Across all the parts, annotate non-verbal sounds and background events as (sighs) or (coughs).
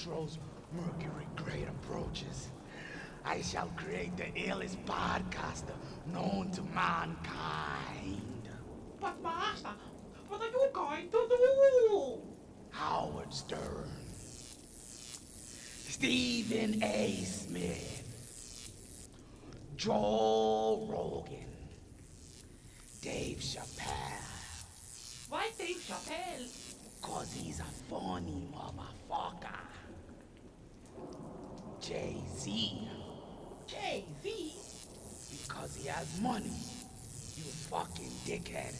Metro's Mercury Great approaches, I shall create the illest podcaster known to mankind. But Master, what are you going to do? Howard Stern, Stephen A. Smith, Joe dickhead.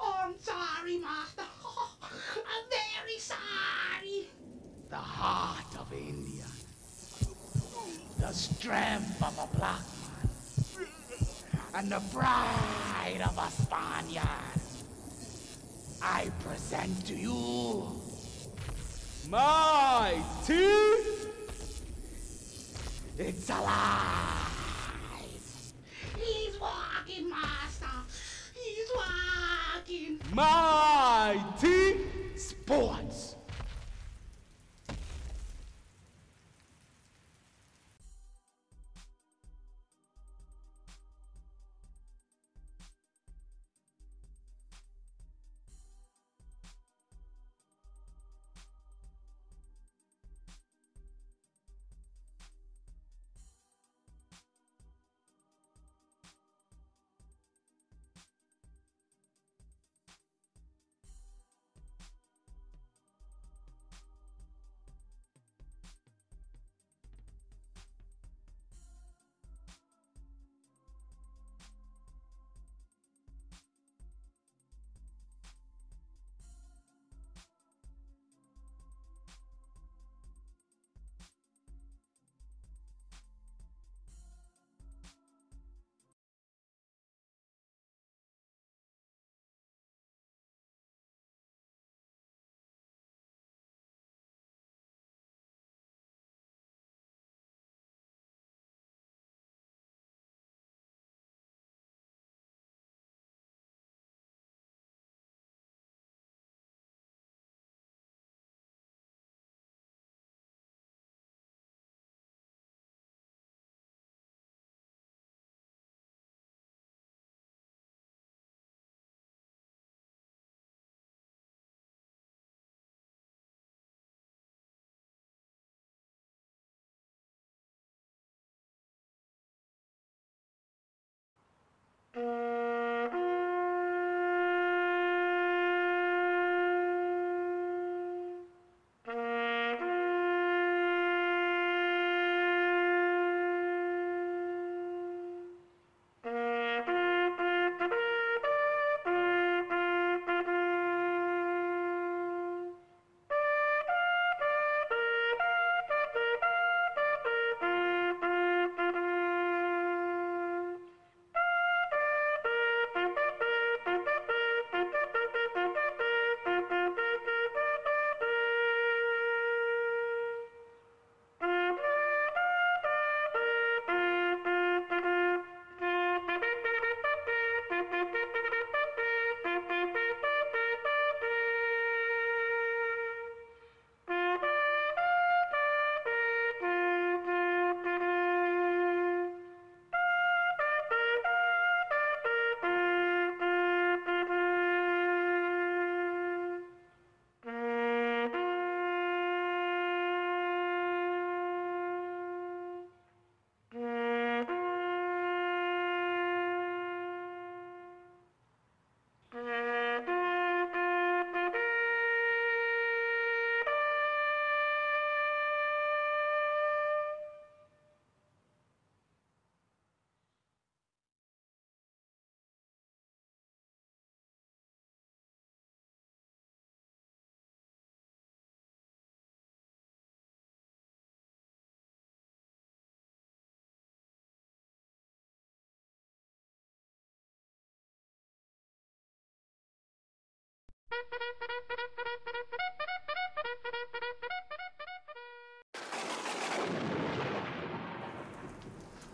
Oh, I'm sorry, Master. (laughs) I'm very sorry. the heart of India, the strength of a black man, and the pride of a Spaniard. I present to you My team! It's Alive! Walking. My team!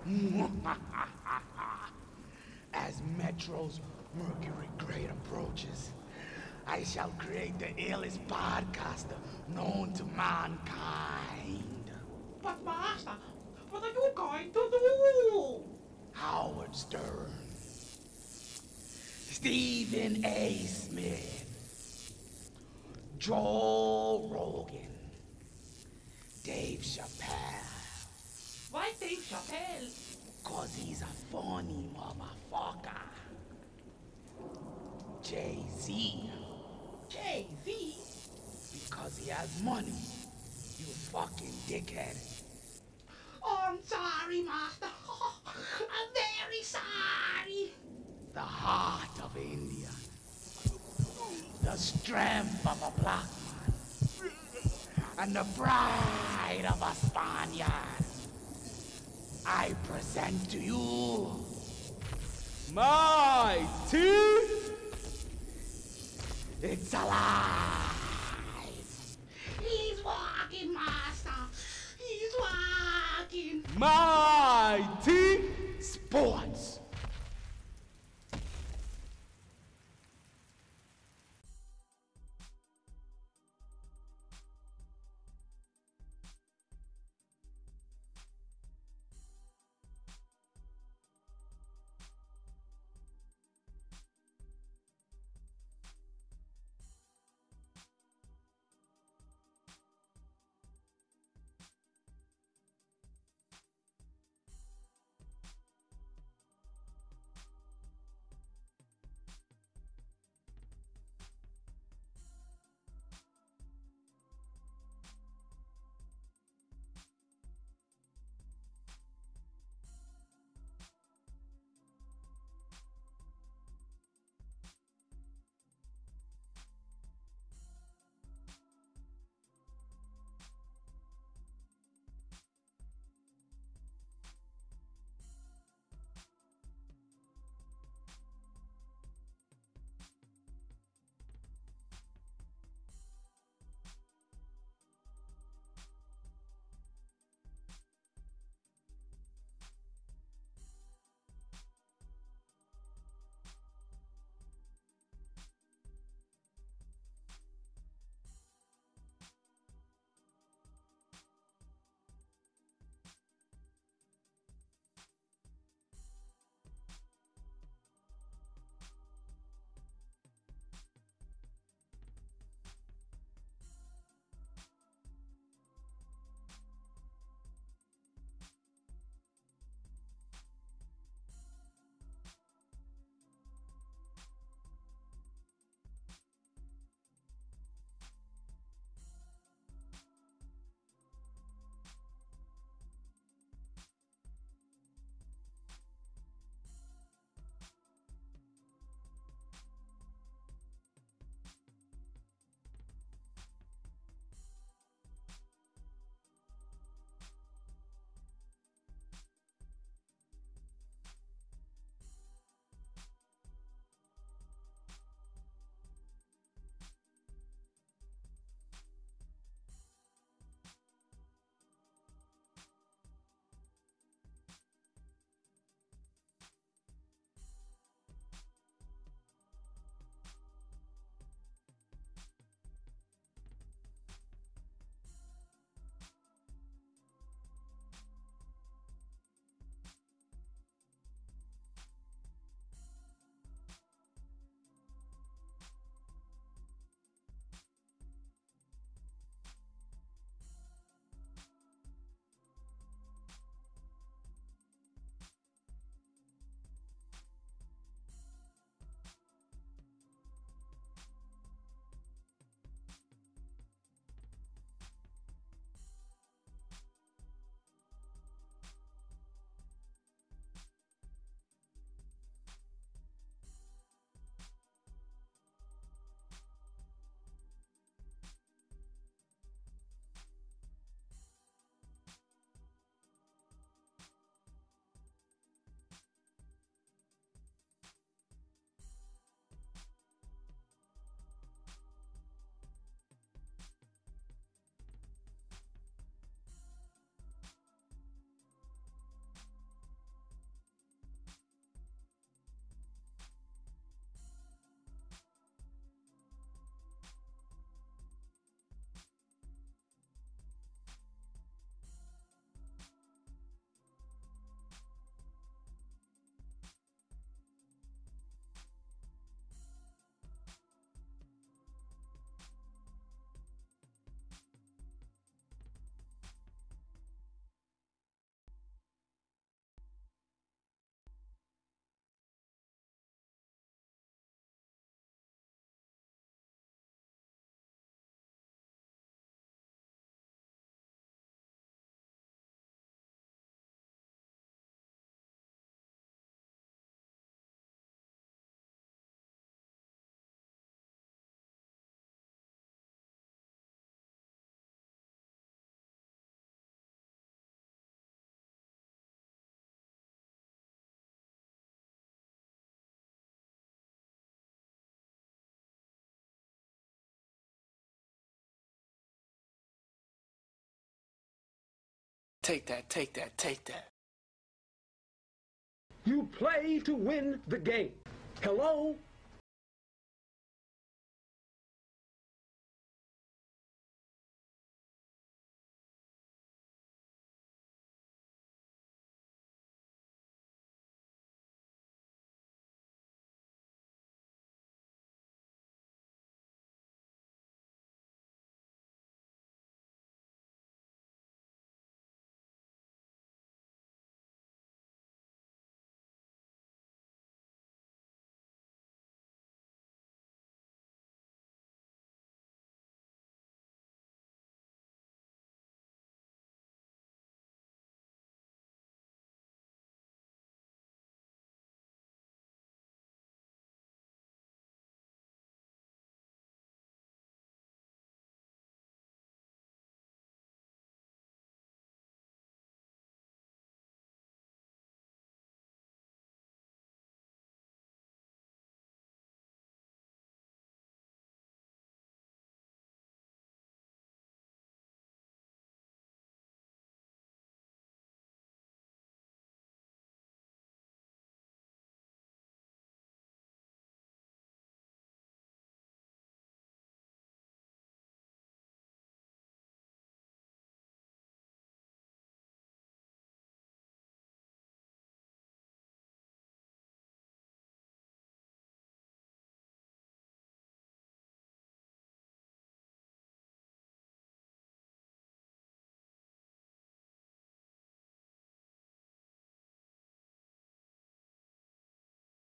(laughs) As Metro's Mercury Great approaches, I shall create the illest podcaster known to mankind. But Master, what are you going to do? Howard Stern, Stephen A. Smith, Joe Rogan, Dave Chappelle, Why Dave Chappelle? cause he's a funny motherfucker. Jay-Z, Jay-Z? because he has money, you fucking dickhead. Oh, I'm sorry, Master. (laughs) I'm very sorry. the heart of India, the strength of a black man, and the pride of a Spaniard. I present to you My teeth. it's alive. He's walking, Master. He's walking. My teeth. Sports. Take that, take that, take that. You play to win the game. Hello?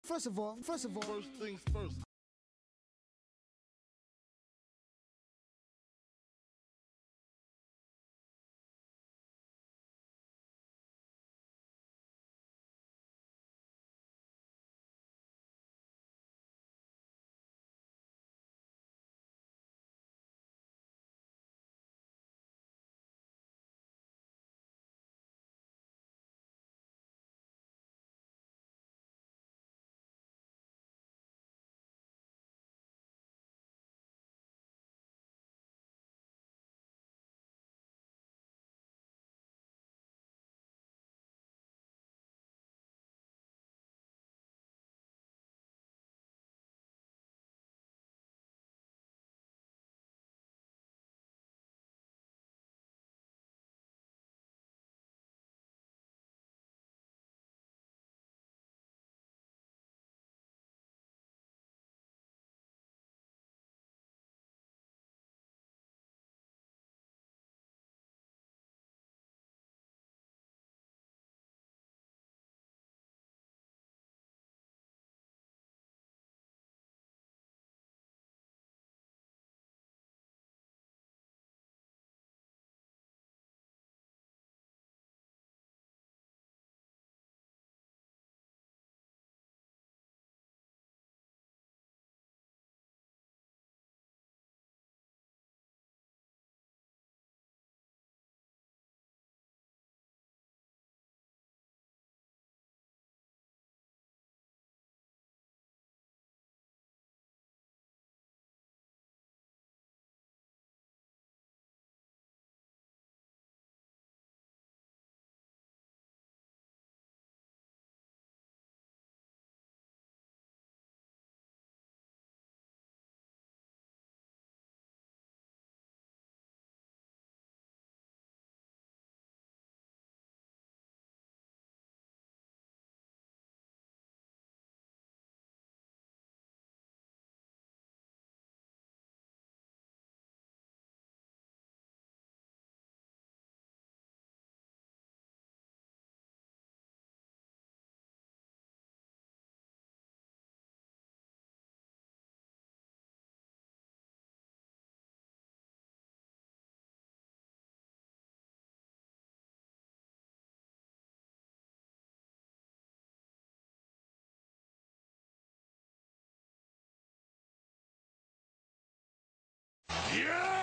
First of all, first of all, First things first. Yeah!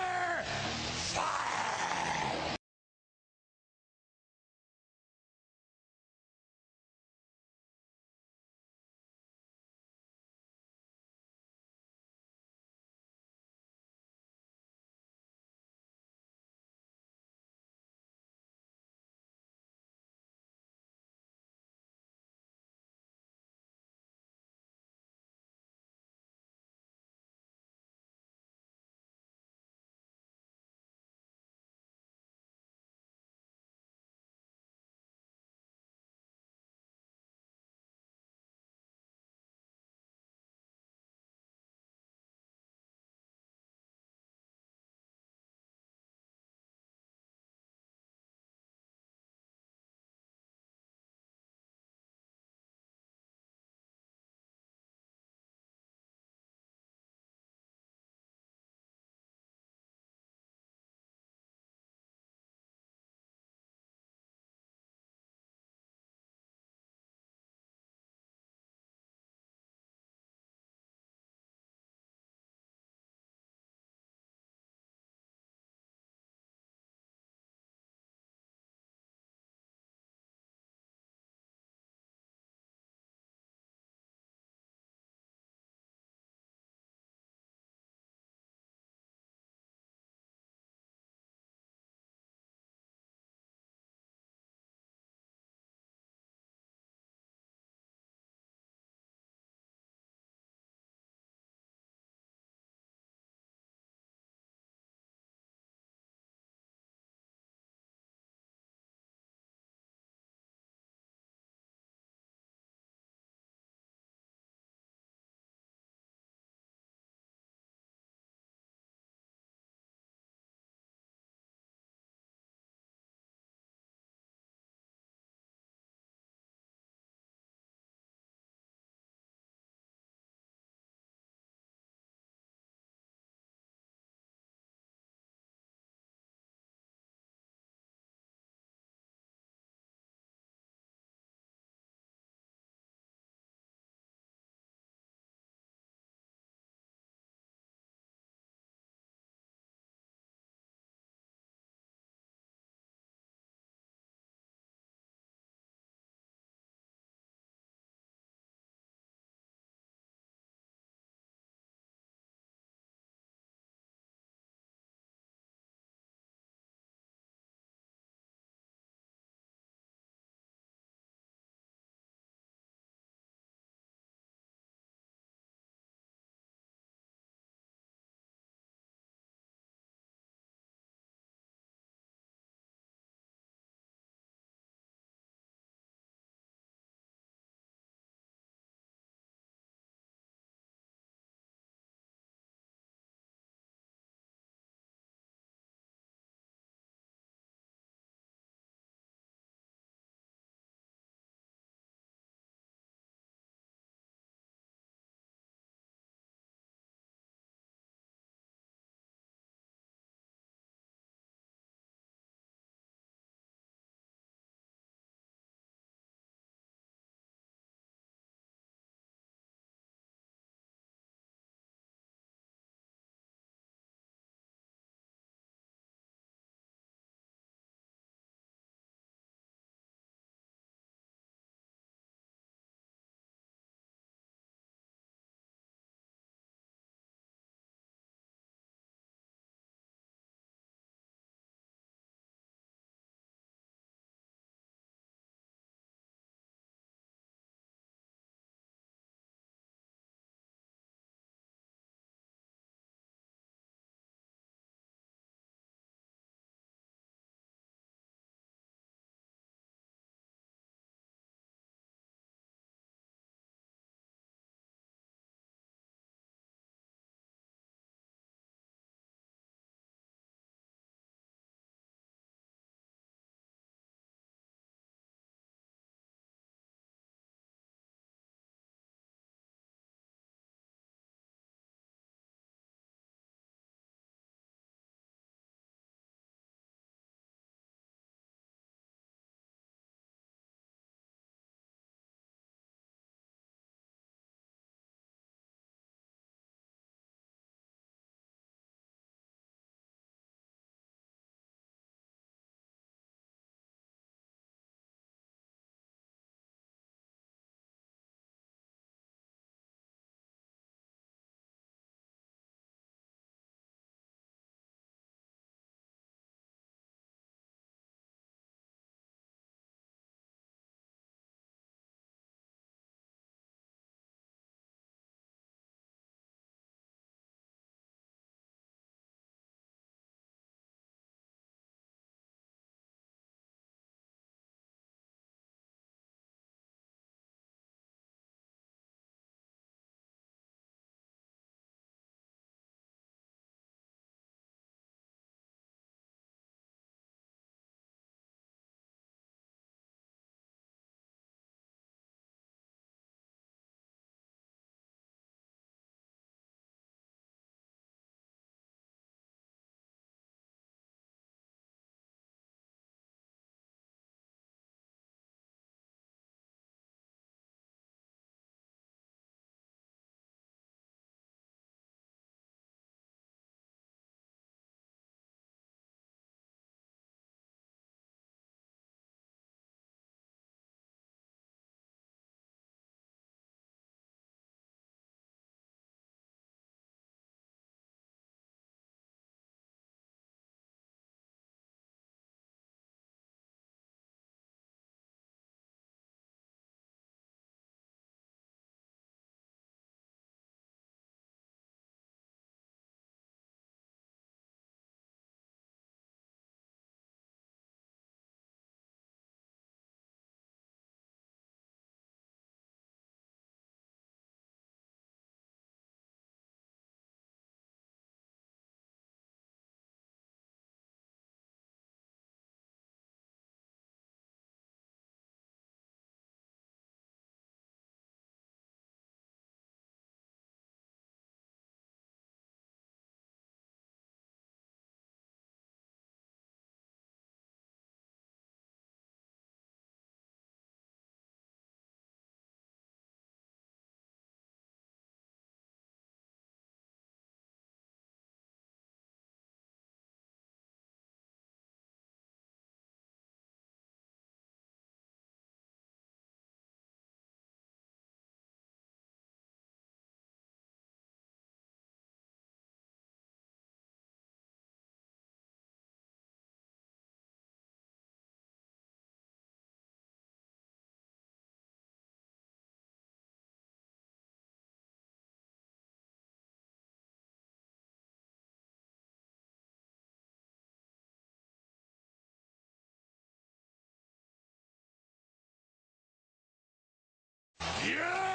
You're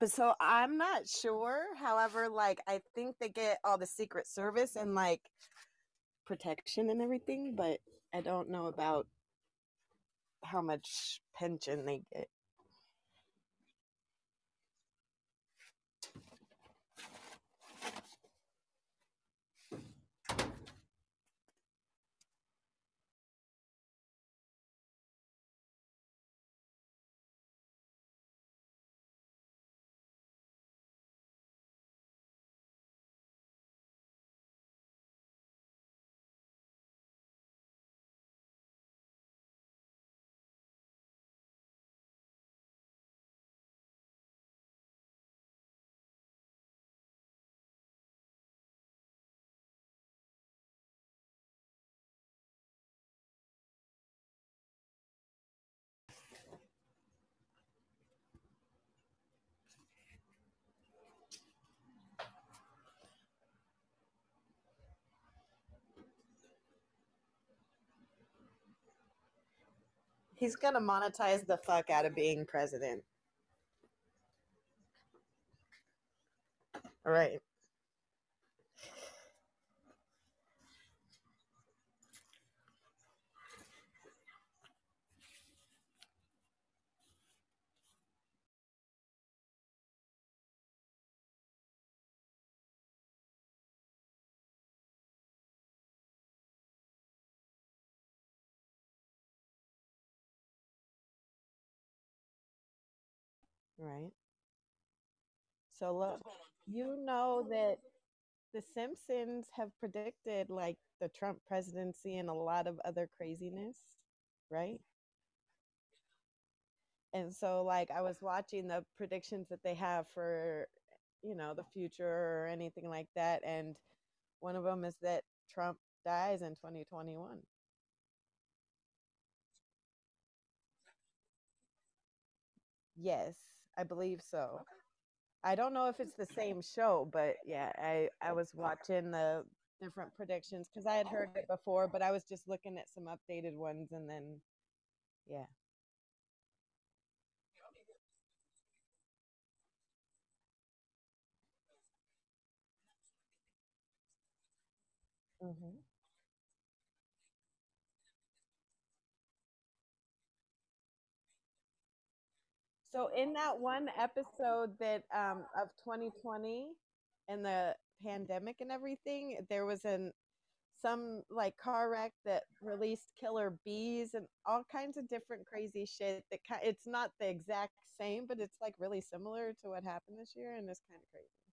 but so I'm not sure. However, like I think they get all the Secret Service and like protection and everything, but I don't know about how much pension they get. He's gonna monetize the fuck out of being president. Right. Right. So look, you know that the Simpsons have predicted like the Trump presidency and a lot of other craziness, right? And so like I was watching the predictions that they have for, you know, the future or anything like that and one of them is that Trump dies in 2021. Yes, I believe so. I don't know if it's the (clears throat) same show, but yeah, I I was watching the different predictions because I had heard it before, but I was just looking at some updated ones and then yeah. hmm So in that one episode that um of 2020 and the pandemic and everything, there was an some like car wreck that released killer bees and all kinds of different crazy shit that it's not the exact same, but it's like really similar to what happened this year and it's kind of crazy.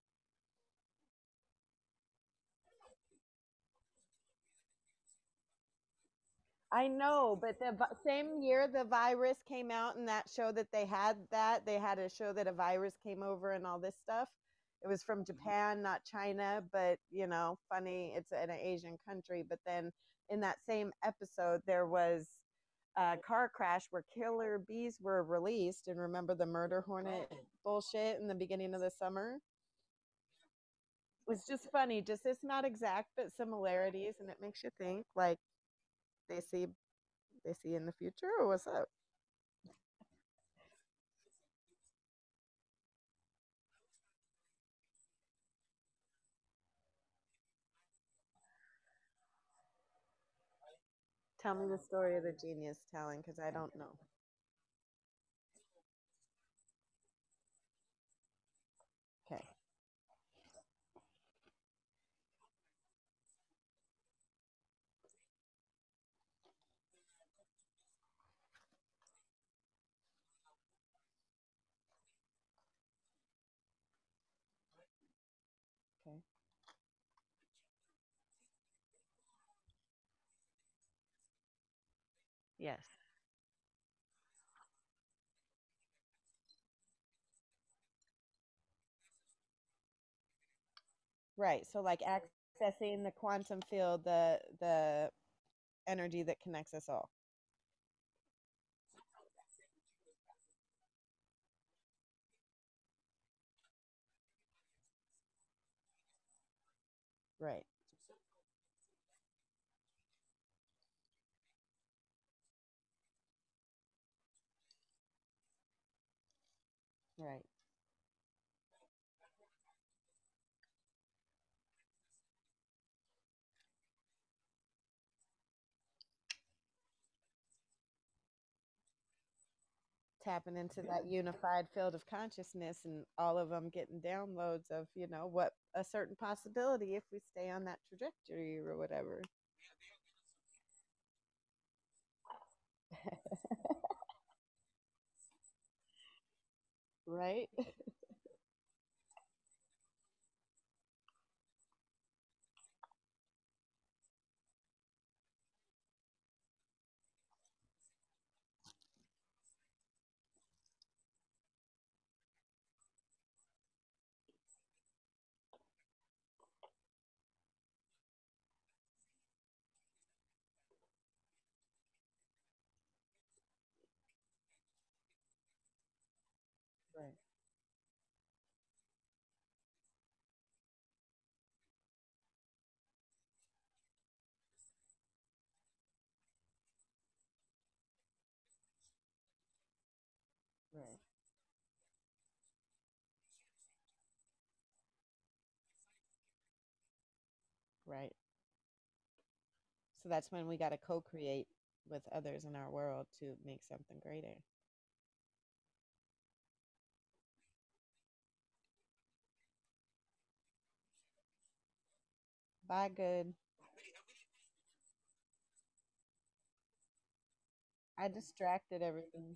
I know, but the vi- same year the virus came out and that show that they had that, they had a show that a virus came over and all this stuff. It was from mm-hmm. Japan, not China, but you know, funny, it's in an Asian country. But then in that same episode, there was a car crash where killer bees were released. And remember the murder hornet oh. bullshit in the beginning of the summer? It was just funny, just it's not exact, but similarities, and it makes you think like they see they see in the future or what's up? Tell me the story of the genius telling because I don't know. Okay. Okay. Yes. Right. So like accessing the quantum field, the the energy that connects us all. Right. Right. tapping into that unified field of consciousness and all of them getting downloads of you know what a certain possibility if we stay on that trajectory or whatever (laughs) right (laughs) right right right. So that's when we got to co-create with others in our world to make something greater. Bye good. I distracted everything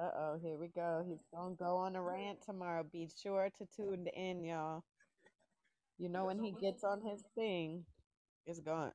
Uh-oh, here we go. He's gonna go on a rant tomorrow. Be sure to tune in, y'all. You know when he gets on his thing, it's gone.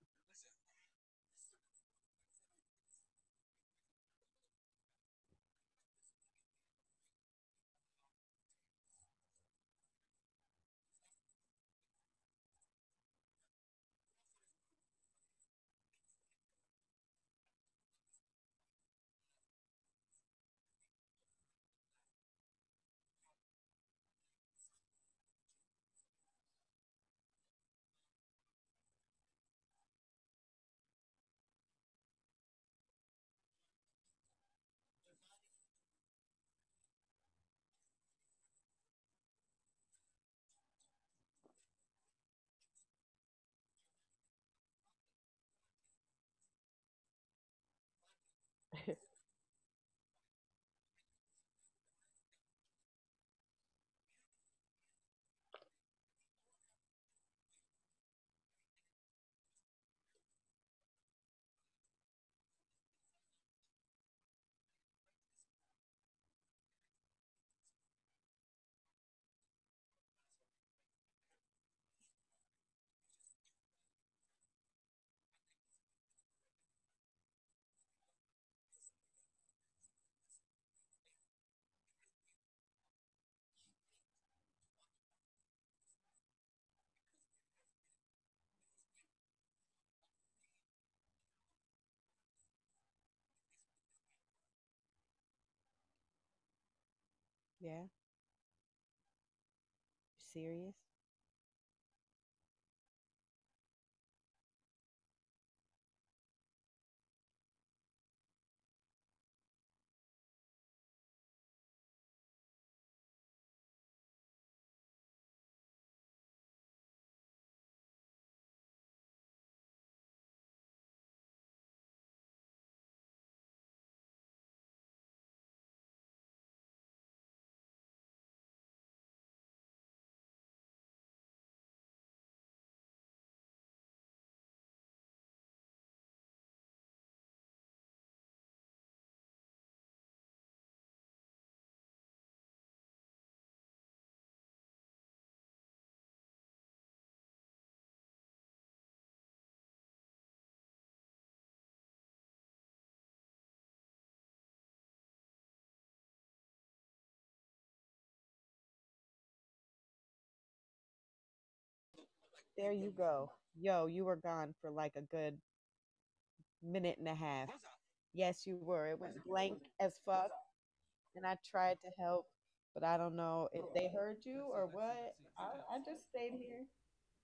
Yeah. Serious? There you go. Yo, you were gone for like a good minute and a half. Yes, you were. It went blank as fuck. And I tried to help, but I don't know if they heard you or what. I, I just stayed here.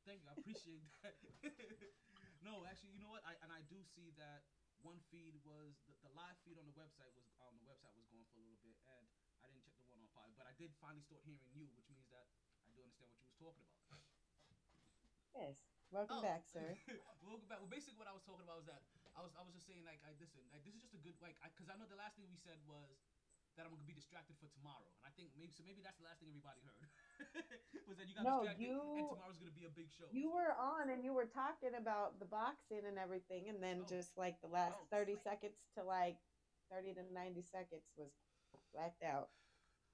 Thank you. I appreciate that. (laughs) no, actually, you know what? I and I do see that one feed was the, the live feed on the website was on the website was going for a little bit, and I didn't check the one on pod, but I did finally start hearing you, which means that I do understand what you was talking about. Yes. Welcome Oh. back, sir. (laughs) Welcome back. Well, basically, what I was talking about was that I was I was just saying like I listen like this is just a good like because I, know the last thing we said was that I'm gonna be distracted for tomorrow, and I think maybe so maybe that's the last thing everybody heard (laughs) was that you got No, distracted and tomorrow's gonna be a big show. You were on and you were talking about the boxing and everything, and then Oh. just like the last Oh. 30 seconds to like 30 to 90 seconds was blacked out.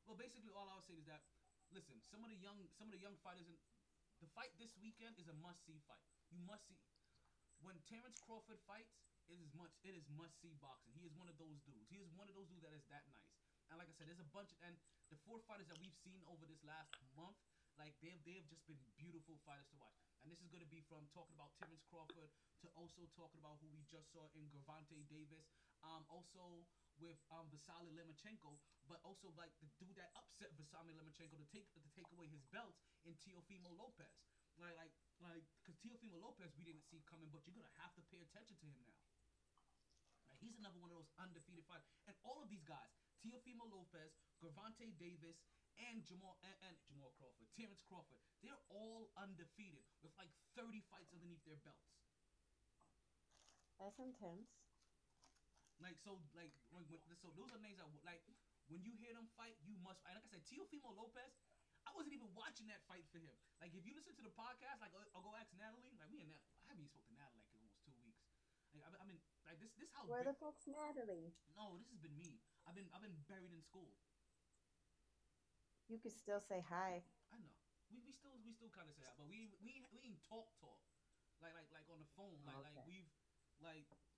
Well, basically, all I was saying is that listen, some of the young some of the young fighters in the fight this weekend is a must see fight. You must see when Terrence Crawford fights. It is much. It is must see boxing. He is one of those dudes. He is one of those dudes that is that nice. And like I said, there's a bunch. Of, and the four fighters that we've seen over this last month, like they have, they have just been beautiful fighters to watch. And this is going to be from talking about Terrence Crawford to also talking about who we just saw in Gervonta Davis. Um, also with um Vasily Lomachenko, but also like the dude that upset Vasily Lomachenko to take to take away his belt in Teofimo Lopez. Like like like because Teofimo Lopez we didn't see coming, but you're gonna have to pay attention to him now. Like he's another one of those undefeated fighters, and all of these guys, Teofimo Lopez, Gervonta Davis, and Jamal and, and Jamal Crawford, Terrence Crawford, they're all undefeated with like 30 fights underneath their belts. That's intense. Like so, like when, when, so those are names that like when you hear them fight, you must. And like I said, Teofimo Lopez, I wasn't even watching that fight for him. Like if you listen to the podcast, like I'll, I'll go ask Natalie. Like me and Natalie, I haven't even spoke to Natalie like in almost two weeks. Like I, I mean, like this, this how Where big- the fuck's Natalie? no, this has been me. I've been, I've been buried in school. You could still say hi. I know. We, we still, we still kind of say that, but we, we, we ain't talk talk. Like, like, like on the phone. Like, like Okay. we've, like, we've barely.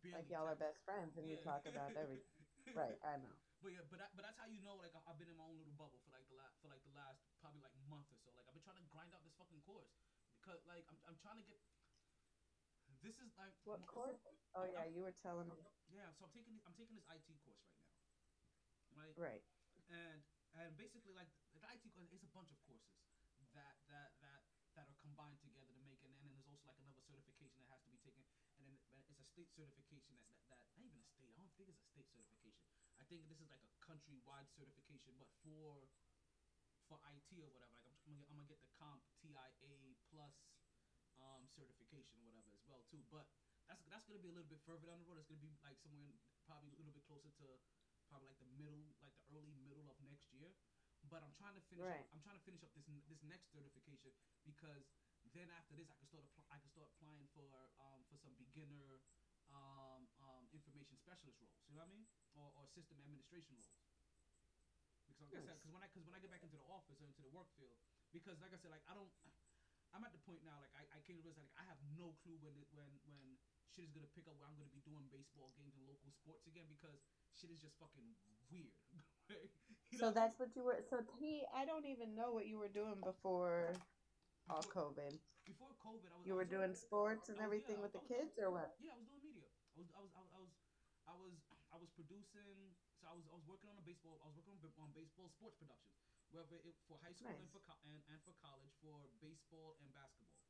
Like y'all are best friends and you talk about everything. (laughs) Right, I know. But yeah, but that, but that's how you know like I- I've been in my own little bubble for like the last for like the last probably like month or so. Like I've been trying to grind out this fucking course because like I'm, I'm trying to get. This is like What course? Oh yeah, you were telling me. yeah. So I'm taking I'm taking this IT course right now, right? Right. and and basically like the IT course is a bunch of courses that that that that are combined together to make it, and then there's also like another certification that has to be taken, and then uh, it's a state certification that that, that not even a state. I don't think it's a state certification. I think this is like a countrywide certification, but for for IT or whatever. Like I'm, I'm, gonna, get, I'm gonna get the comp TIA plus um, certification or whatever as well too. But that's that's gonna be a little bit further down the road. It's gonna be like somewhere in, probably a little bit closer to probably like the middle, like the early middle of next year. But I'm trying to finish. Right. Up, I'm trying to finish up this this next certification because then after this I can start I can start applying for um for some beginner um um information specialist roles. You know what I mean? Or, or system administration roles. Because like I said, Nice. because when I because when I get back into the office or into the work field, because like I said, like I don't. (clears throat) I'm at the point now, like I, I came to realize, like I have no clue when it, when when shit is gonna pick up where I'm gonna be doing baseball games and local sports again because shit is just fucking weird. (laughs) You So that's what you were. So T, I don't even know what you were doing before all COVID. Before COVID, I was. You I were was doing sports and I was- everything yeah, with the was- kids, or what? Yeah, I was doing media. I was I was I was I was I was, I was producing. So I was I was working on a baseball. I was working on, on baseball sports production, whether it for high school and for co- and, and for college for baseball and basketball,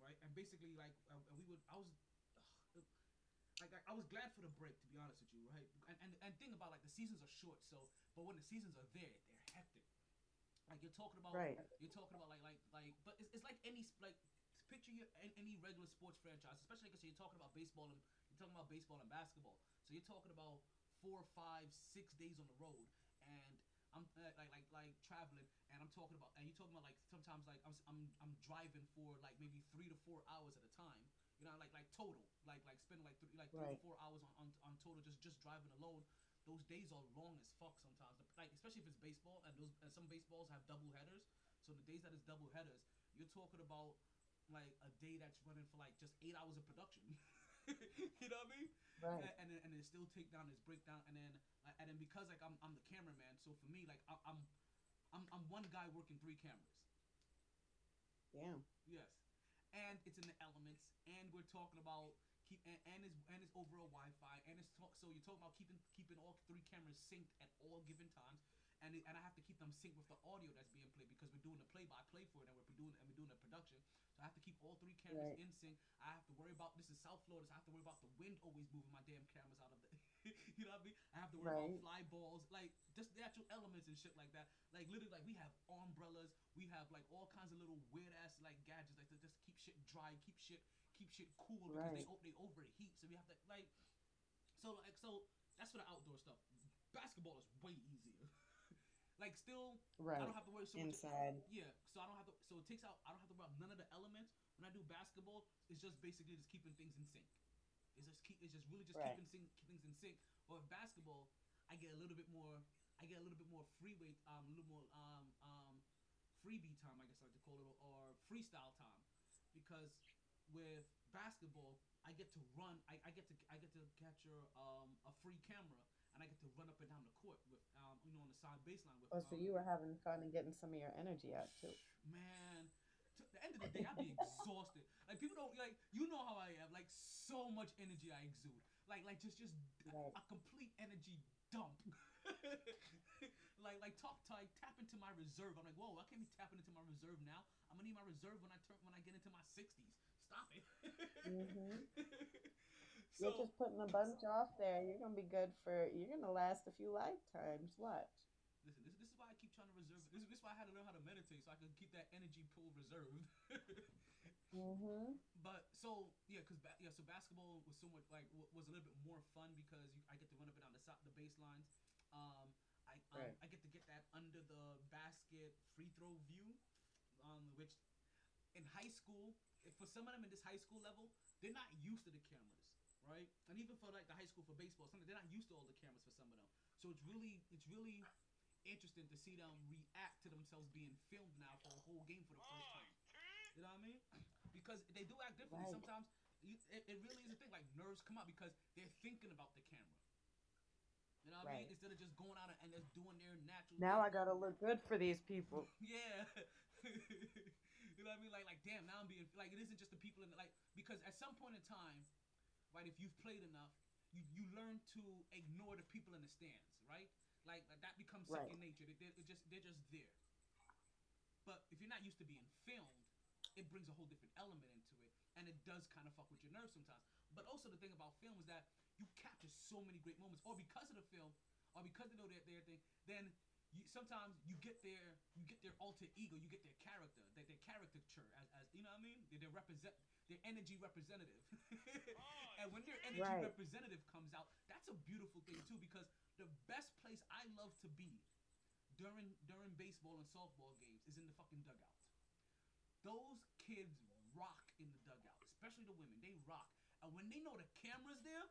right? And basically like uh, we would I was. ugh, like I- I was glad for the break, to be honest with you, right? And, and and think about like the seasons are short, so but when the seasons are there, they're hectic. Like you're talking about, Right. you're talking about like like like, but it's, it's like any like picture your any regular sports franchise, especially because you're talking about baseball and talking about baseball and basketball. So you're talking about four, five, six days on the road, and I'm uh, like like like traveling, and I'm talking about, and you're talking about like sometimes like I'm I'm I'm driving for like maybe three to four hours at a time. You know, like like total, like like spending like three like three Right. to four hours on, on on total just just driving alone. Those days are long as fuck sometimes. Like especially if it's baseball and those and some baseballs have double headers. So the days that is double headers, you're talking about like a day that's running for like just eight hours of production. (laughs) (laughs) you know what I mean? Right. And, and then and then still take down this breakdown and then and then because like I'm I'm the cameraman, so for me like I, I'm I'm I'm one guy working three cameras. Damn. Yes, and it's in the elements, and we're talking about keep and, and his and his overall Wi-Fi, and it's talk, so you're talking about keeping keeping all three cameras synced at all given times, and it, and I have to keep them synced with the audio that's being played because we're doing the play-by-play for it, and we're doing and we're doing the production. So I have to keep all three cameras Right. in sync. I have to worry about this is South Florida, so I have to worry about the wind always moving my damn cameras out of the. (laughs) you know what I mean? I have to worry Right. about fly balls, like just the actual elements and shit like that. Like literally, like we have umbrellas, we have like all kinds of little weird ass like gadgets, like to just keep shit dry, keep shit, keep shit cool because they Right. o- they overheat. So we have to like, so like so that's for the outdoor stuff. Basketball is way easier. (laughs) like still, I Right. don't have to worry so much. Inside. Yeah, so I don't have to. So it takes out. I don't have to worry about none of the elements when I do basketball. It's just basically just keeping things in sync. It's just keep. It's just really just Right. keeping sync, keep things in sync. But with basketball, I get a little bit more. I get a little bit more free weight. Um, a little more um um freebie time. I guess I like to call it, or freestyle time, because with basketball, I get to run. I, I get to I get to capture um a free camera. And I get to run up and down the court with, um, you know, on the side baseline with. Oh, so um, you were having fun and getting some of your energy out too. man to the end of the day i'd be exhausted like people don't like you know how i am like so much energy i exude like like just just Right. a complete energy dump (laughs) like like talk like tap into my reserve i'm like whoa i can't be tapping into my reserve now i'm gonna need my reserve when i turn when i get into my 60s stop it (laughs) Mhm. So You're just putting a bunch off there. You're gonna be good for. You're gonna last a few lifetimes. Watch. Listen, this, this is why I keep trying to reserve. This, this is why I had to learn how to meditate so I could keep that energy pool reserved. (laughs) Mm-hmm. But so yeah, cause ba- yeah, so basketball was so much like w- was a little bit more fun because you, I get to run up and down the so- the baselines. Um, I um, Right. I get to get that under the basket free throw view, um, which in high school, if for some of them in this high school level, they're not used to the cameras, right? And even for like the high school for baseball, some they're not used to all the cameras for some of them. So it's really it's really interesting to see them react to themselves being filmed now for a whole game for the first time. You know what I mean? Because they do act differently. Right. Sometimes you, it, it really is a thing. Like nerves come out because they're thinking about the camera. You know what I mean? Instead of just going out and just doing their natural. Now thing. I gotta look good for these people. (laughs) Yeah. (laughs) you know what I mean? Like, like, damn. Now I'm being like, it isn't just the people in the, like because at some point in time, right? If you've played enough, you you learn to ignore the people in the stands, right? Like, like that becomes second Right. nature. They, they're, they're just they're just there. But if you're not used to being filmed, it brings a whole different element into it, and it does kind of fuck with your nerves sometimes. But also the thing about film is that you capture so many great moments, or because of the film, or because they know their their thing, then you sometimes you get their you get their alter ego, you get their character, their, their caricature as, as you know what I mean? Their, their represent their energy representative. (laughs) Oh, and when their energy Right. representative comes out, that's a beautiful thing too because the best place I love to be during during baseball and softball games is in the fucking dugout. Those kids rock in the dugout, especially the women. They rock. And when they know the camera's there,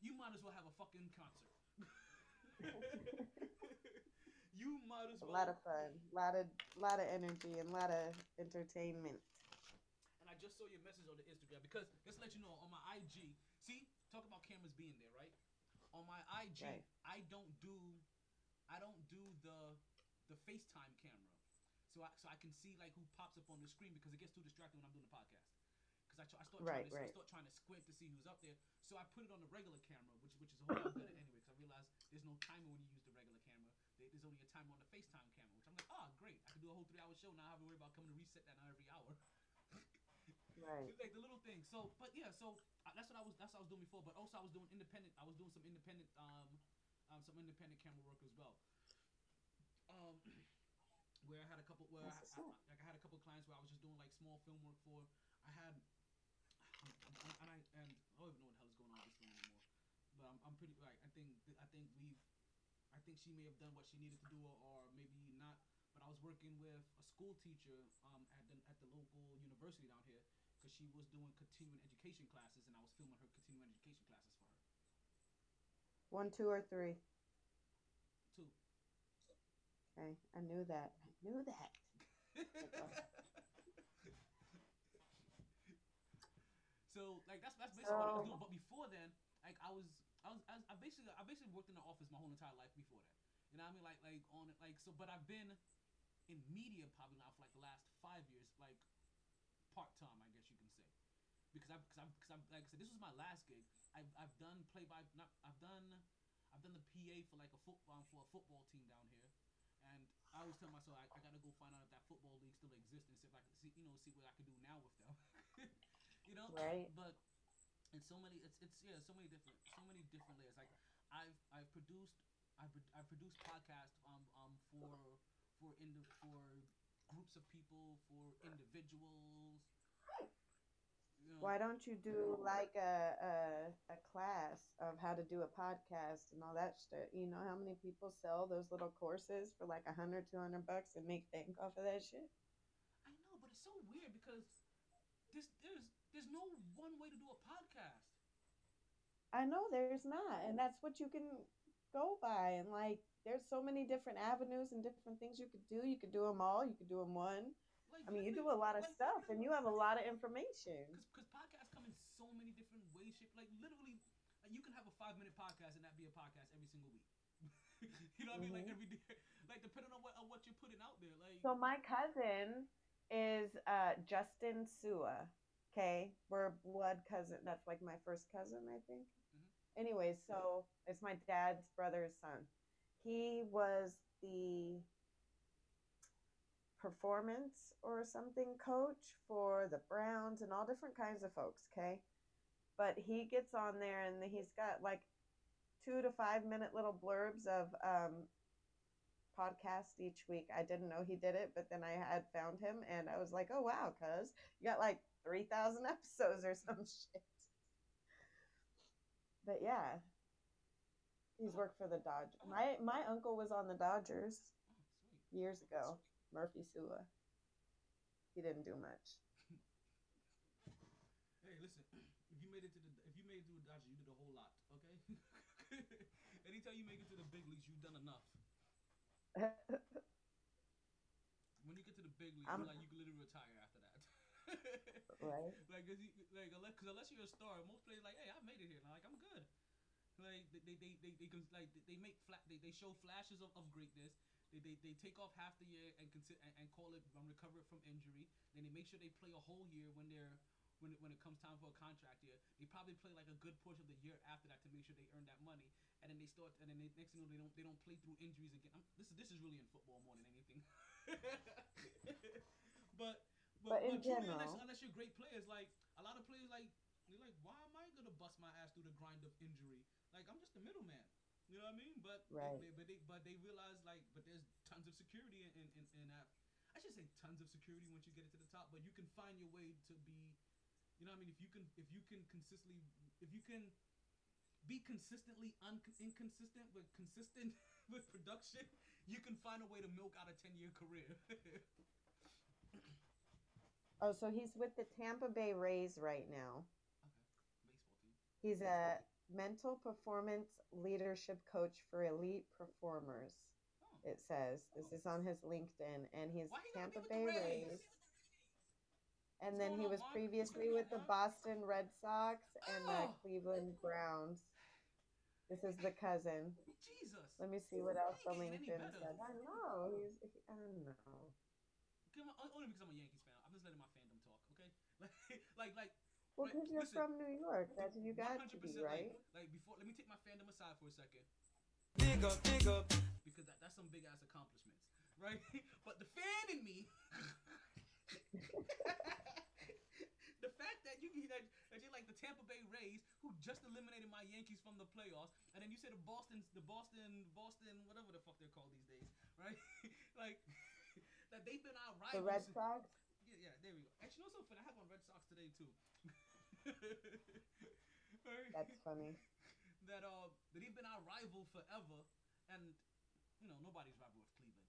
you might as well have a fucking concert. (laughs) (laughs) you might as A lot of fun, lot of lot of energy, and a lot of entertainment. And I just saw your message on the Instagram because just to let you know on my IG. See, talk about cameras being there, right? On my IG, Right. I don't do, I don't do the, the FaceTime camera, so I so I can see like who pops up on the screen because it gets too distracting when I'm doing the podcast. Because I, tr- I start Right, trying to I start trying to squint to see who's up there, so I put it on the regular camera, which which is a whole lot better anyway. Because I realized there's no timer when you use the regular camera. There- There's only a timer on the FaceTime camera, which I'm like, oh great, I can do a whole three hour show now. I have to worry about coming to reset that now every hour. (laughs) Right. Like the little things. So, but yeah, so uh, that's what I was. That's what I was doing before. But also, I was doing independent. I was doing some independent, um, um, some independent camera work as well. Um, (clears throat) where I had a couple. Where I, I, like I had a couple clients where I was just doing like small film work for. I had, and I and I don't even know what the hell is going on with this film anymore. But I'm, I'm pretty like I think I think we've. I think she may have done what she needed to do, or, or maybe not. But I was working with a school teacher um, at the at the local university down here because she was doing continuing education classes, and I was filming her continuing education classes for her. One, two, or three. Two. Okay, I knew that. I knew that. (laughs) so like that's that's basically what I was doing. But before then, like I was I was I, was, I basically I basically worked in the office my whole entire life before that. You know what I mean? Like like on it like so. But I've been in media probably now for like the last five years. Like part time, I guess you can say, because I because I because I like I said this was my last gig. I've I've done play by not I've done I've done the PA for like a football um, for a football team down here, and I always tell myself I, I gotta go find out if that football league still exists and see if I can see you know see what I can do now with them, (laughs) you know. Right. But and so many it's it's yeah so many different so many different layers. Like I've I've produced I've, I've produced podcasts um um for for in for groups of people for individuals. You know, Why don't you do like a, a a class of how to do a podcast and all that shit? You know how many people sell those little courses for like a hundred, two hundred bucks and make bank off of that shit? I know, but it's so weird because there's there's there's no one way to do a podcast. I know there's not, and that's what you can go by. And like, there's so many different avenues and different things you could do. You could do them all. You could do them one. Like I mean, you do a lot of stuff, and you have a lot of information. Because podcasts come in so many different ways, shape. Like literally, like, you can have a five minute podcast and that be a podcast every single week. (laughs) you know what I mean? Like Mhm. every day, (laughs) like depending on what on what you're putting out there. Like So my cousin is uh, Justin Sua. Okay, we're blood cousin. That's like my first cousin, I think. Mhm. Anyways, so it's my dad's brother's son. He was the performance or something coach for the Browns and all different kinds of folks. Okay, but he gets on there and he's got like two to five minute little blurbs of um, podcast each week. I didn't know he did it, but then I had found him and I was like, oh wow, cuz you got like 3,000 episodes or some (laughs) shit. But yeah, he's worked for the Dodgers. My my uncle was on the Dodgers years ago. Murphy Sua. He didn't do much. (laughs) Hey, listen. If you made it to the if you made it to the Dodgers, you did a whole lot. Okay. (laughs) Anytime you make it to the big leagues, you've done enough. When you get to the big leagues, you're like you can literally retire after. Right? (laughs) like, cause you, like, cause unless you're a star, most players like, hey, I made it here. Like, I'm good. Like, they, they, they, they, they, like, they make flat, they, they show flashes of, of greatness. They, they, they take off half the year and and, and call it um, recover it from injury. Then they make sure they play a whole year when they're when it, when it comes time for a contract year. They probably play like a good portion of the year after that to make sure they earn that money. And then they start, and then they, next thing you know, they don't they don't play through injuries again. I'm, this is this is really in football more than anything. (laughs) but But in truly, general- unless, unless you're great players, like a lot of players, like you're like, why am I gonna bust my ass through the grind of injury? Like I'm just a middleman. You know what I mean? But Right. they, but they but they realize like, but there's tons of security in in, in, in that. I should say tons of security once you get it to the top, but you can find your way to be. You know what I mean? If you can if you can consistently if you can be consistently un- inconsistent but consistent (laughs) with production, you can find a way to milk out a 10 year career. (laughs) Oh, so he's with the Tampa Bay Rays right now. Baseball team. He's a mental performance leadership coach for elite performers. Oh. It says this is on his LinkedIn, and he's Tampa Bay Rays. Rays? (laughs) And What's then he was previously with the? Boston Red Sox and the Oh. Cleveland Browns. This is the cousin. Jesus. Let me see what else the He ain't getting any LinkedIn said. I know he's. He, I don't know. Only because I'm a Yankees just letting my fandom talk, okay? (laughs) Like, like, like. Well, Right, because you're listen, from New York, that's you got to 100%, be right. Like, like before, let me take my fandom aside for a second. Big up, big up. because that, that's some big ass accomplishments, right? (laughs) but the fan in me, (laughs) the fact that you that, that you're like the Tampa Bay Rays, who just eliminated my Yankees from the playoffs, and then you say the Boston, the Boston, Boston, whatever the fuck they're called these days, right? like that they've been our The rivals. Red Sox. Yeah, there we go. Actually, you know something? I have on Red Sox today too. (laughs) That's funny. (laughs) that uh that he's been our rival forever, and you know nobody's rival with Cleveland.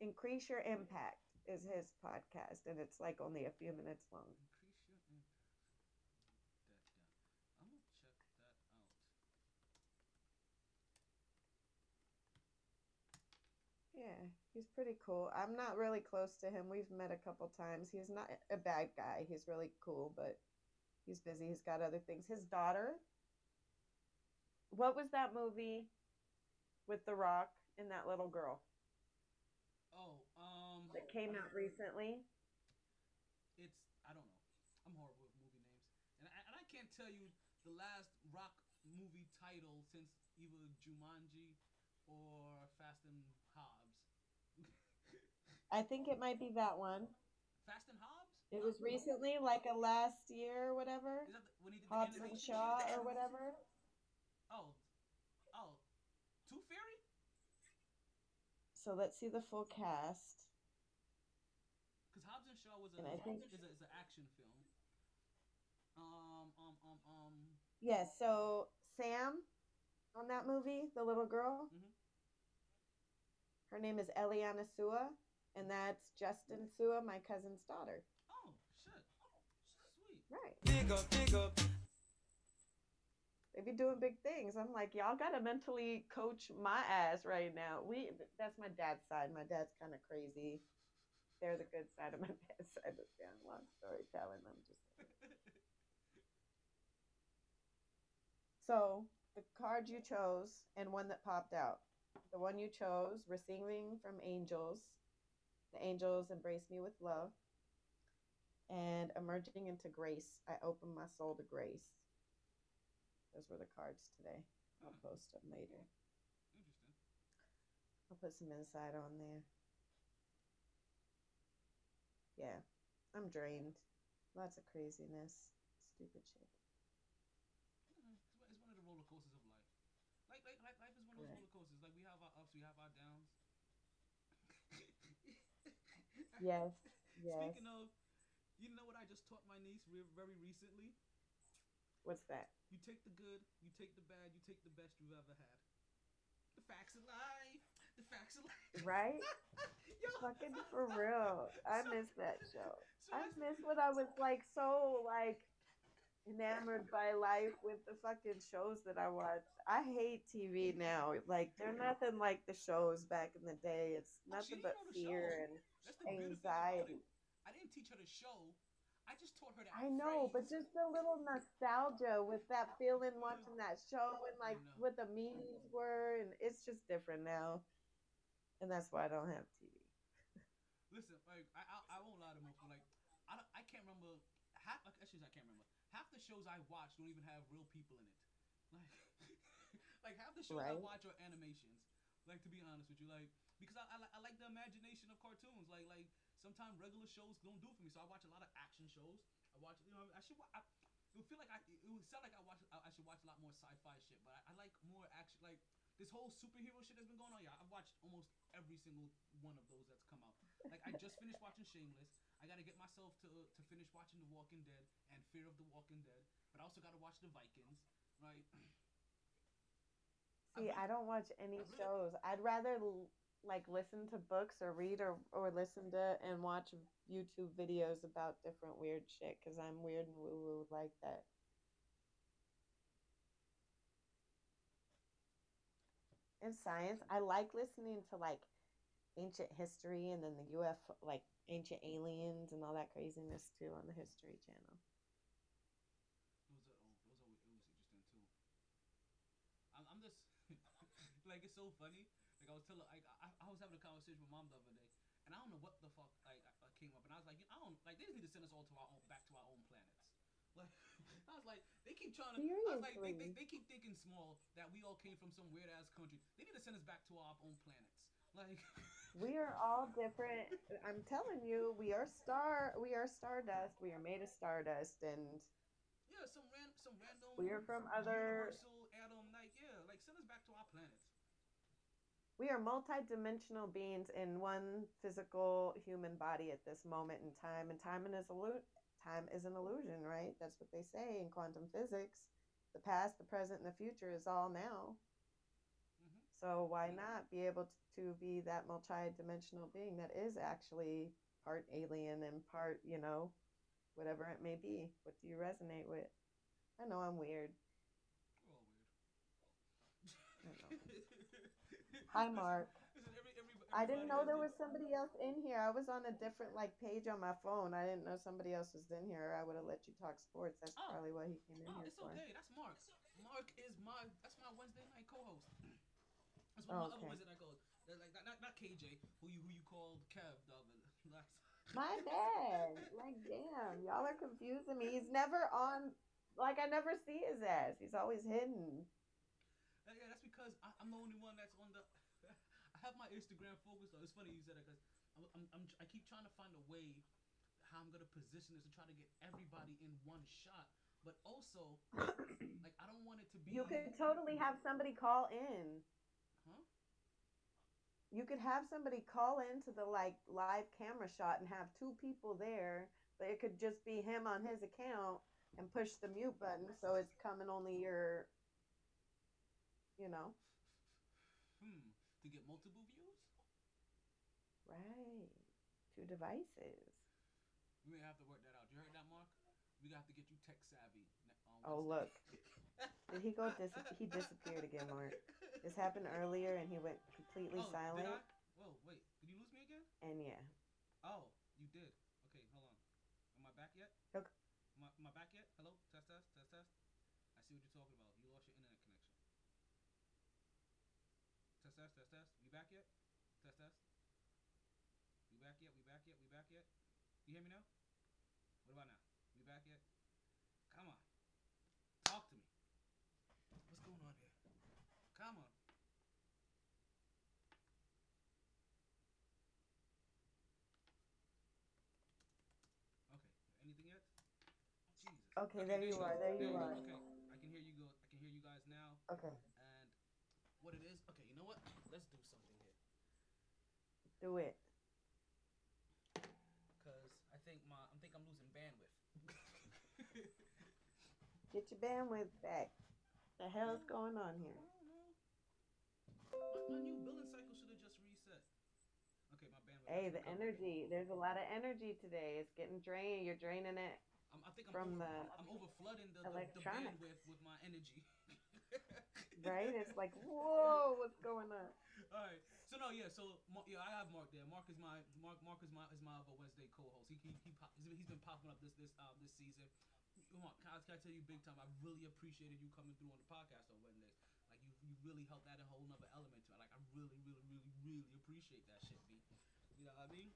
Increase your impact is his podcast, and it's like only a few minutes long. Increase your impact. That down. I'm gonna check that out. Yeah, he's pretty cool. I'm not really close to him. We've met a couple times. He's not a bad guy. He's really cool, but he's busy. He's got other things. His daughter. What was that movie with The Rock and that little girl? Oh, um, that came out recently. it's I don't know. I'm horrible with movie names, and I, and I can't tell you the last rock movie title since either Jumanji or Fast and Hobbs. I think it might be that one. Fast and Hobbs? It was recently, like a last year or whatever. Is that the, when he did the Hobbs and Shaw or (laughs) whatever. Oh, oh, Tooth Fairy? So let's see the full cast. Because Hobbs and Shaw was a And think- is, a, is an action film. Um, um, um, um. Yes. so Sam on that movie, the little girl. Mhm. Her name is Eliana Sua, and that's Justin Sua, my cousin's daughter. Oh shit, oh, sweet. Right. Dig up, dig up. They be doing big things. I'm like, y'all gotta mentally coach my ass right now. We that's my dad's side. My dad's kind of crazy. They're the good side of my (laughs) dad's side. But yeah, long storytelling. I'm just so the card you chose and one that popped out. The one you chose, receiving from angels. The angels embrace me with love. And emerging into grace, I open my soul to grace. Those were the cards today. I'll ah. post them later. Interesting. I'll put some insight on there. Yeah, I'm drained. Lots of craziness. Stupid shit. Mm, It's one- it's one of the roller coasters of life. Like, like, like life is one of those Right. roller coasters. Like we have our ups, we have our downs. Yes, (laughs) yes. Speaking of, you know what I just taught my niece re- very recently? What's that? You take the good, you take the bad, you take the best you've ever had. The facts of life. The facts of life. Right? (laughs) Yo, Fucking for real. I So- miss that show. (laughs) so I miss when I was like so like enamored by life with the fucking shows that I watched. I hate TV now. Like they're nothing like the shows back in the day. It's nothing but fear and That's the beautiful thing about anxiety. I didn't teach her to show. I just taught her that. I know, but just a little nostalgia with that feeling watching that show and like what the meanings were, and it's just different now. And that's why I don't have TV. Listen, like I, I, I won't lie to you, like I, I can't remember half. Actually, I can't remember half the shows I watch don't even have real people in it. Like, (laughs) like half the shows I watch are animations. Like to be honest with you, like because I, I, I like the imagination of cartoons. Like like sometimes regular shows don't do for me, so I watch a lot of action shows. I watch, you know, I should. I, it would feel like I. It would sound like I watch. I I should watch a lot more sci-fi shit, but I, I like more action. Like this whole superhero shit that's been going on. Yeah, I've watched almost every single one of those that's come out. Like I just finished watching Shameless. I gotta get myself to to finish watching The Walking Dead and Fear of the Walking Dead. But I also gotta watch The Vikings. Right. (clears throat) See, I don't watch any shows. I'd rather like listen to books or read or or listen to and watch YouTube videos about different weird shit because I'm weird and woo woo like that. In science, I like listening to like ancient history and then the UFO, like ancient aliens and all that craziness too on the History Channel. Those are oh, those are it was interesting too. I'm, I'm just (laughs) like it's so funny. Like I was telling, like I, I was having a conversation with mom the other day, and I don't know what the fuck like I, came up, and I was like, I don't like they just need to send us all to our own back to our own planets. (laughs) Like I was like, they keep trying to. I was like, they, they, they keep thinking small that we all came from some weird ass country. They need to send us back to our own planets. Like (laughs) We are all different. I'm telling you, we are star. We are stardust. We are made of stardust, and yeah, some ran some random. we are from other. universal atom. Like yeah, like send us back to our planets. We are multi-dimensional beings in one physical human body at this moment in time, and time is illu- time is an illusion, right? That's what they say in quantum physics. The past, the present, and the future is all now. Mhm. So why not be able to be that multi-dimensional being that is actually part alien and part, you know, whatever it may be? What do you resonate with? I know I'm weird. We're all weird. I. Hi, Mark. Listen, every- every- I didn't know there was somebody else in here. I was on a different like page on my phone. I didn't know somebody else was in here. I would have let you talk sports. That's Oh. probably what he came in Oh, here it's for. okay. That's Mark. Mark is my that's my Wednesday night co-host. That's one of my Okay. other Wednesday night co-hosts. Uh, Like not, not, not KJ, who you who you called Kev the other last. My bad. Like, damn, y'all are confusing me. He's never on. Like, I never see his ass. He's always hidden. Uh, yeah, that's because I, I'm the only one that's on the. (laughs) I have my Instagram focused on. It's funny you said that because I'm, I'm, I'm I keep trying to find a way how I'm gonna position this to try to get everybody in one shot, but also (coughs) like I don't want it to be. You could totally have somebody call in. You could have somebody call into the like live camera shot and have two people there, but it could just be him on his account and push the mute button so it's coming only your, you know, Hmm. To get multiple views, right, two devices. we may have to work that out. You heard that, Mark? We got to get you tech savvy. on Oh look, (laughs) did he go? Dis- he disappeared again, Mark. This happened earlier, and he went completely oh, silent. Did I? Whoa, wait. Did you lose me again? And yeah, Oh, you did. Okay, hold on. Am I back yet? Okay. Am I, am I back yet? Hello? Test, test, test, test. I see what you're talking about. You lost your internet connection. Test, test, test, test. We back yet? Test, test. We back yet? We back yet? We back yet? You hear me now? What about now? We back yet? Come on. Talk to me. What's going on here? Come on. Okay. Anything yet? Jesus. Okay, there you are, there you are. Okay. I can hear you go. I can hear you guys now. okay, And what it is? Okay. You know what? Let's do something here. do it. Cause I think my I think I'm losing bandwidth. (laughs) Get your bandwidth back. The hell's going on here? I don't know. My, my new billing cycle should have just reset. Okay, my bandwidth. Hey, the energy. There's a lot of energy today. It's getting drained. You're draining it. I'm, I think I'm from over, the I'm over flooding the, the, the bandwidth with my energy. (laughs) Right? It's like, whoa, what's going on? All right. So no, yeah. So yeah, I have Mark there. Mark is my Mark. Mark is my is my other Wednesday co-host. He he, he pop, he's he's been popping up this this um this season. Mark, can I, can I tell you big time? I really appreciated you coming through on the podcast on Wednesdays. Like you you really helped add a whole nother element to it. Like I really really really really appreciate that shit, B. You know what I mean?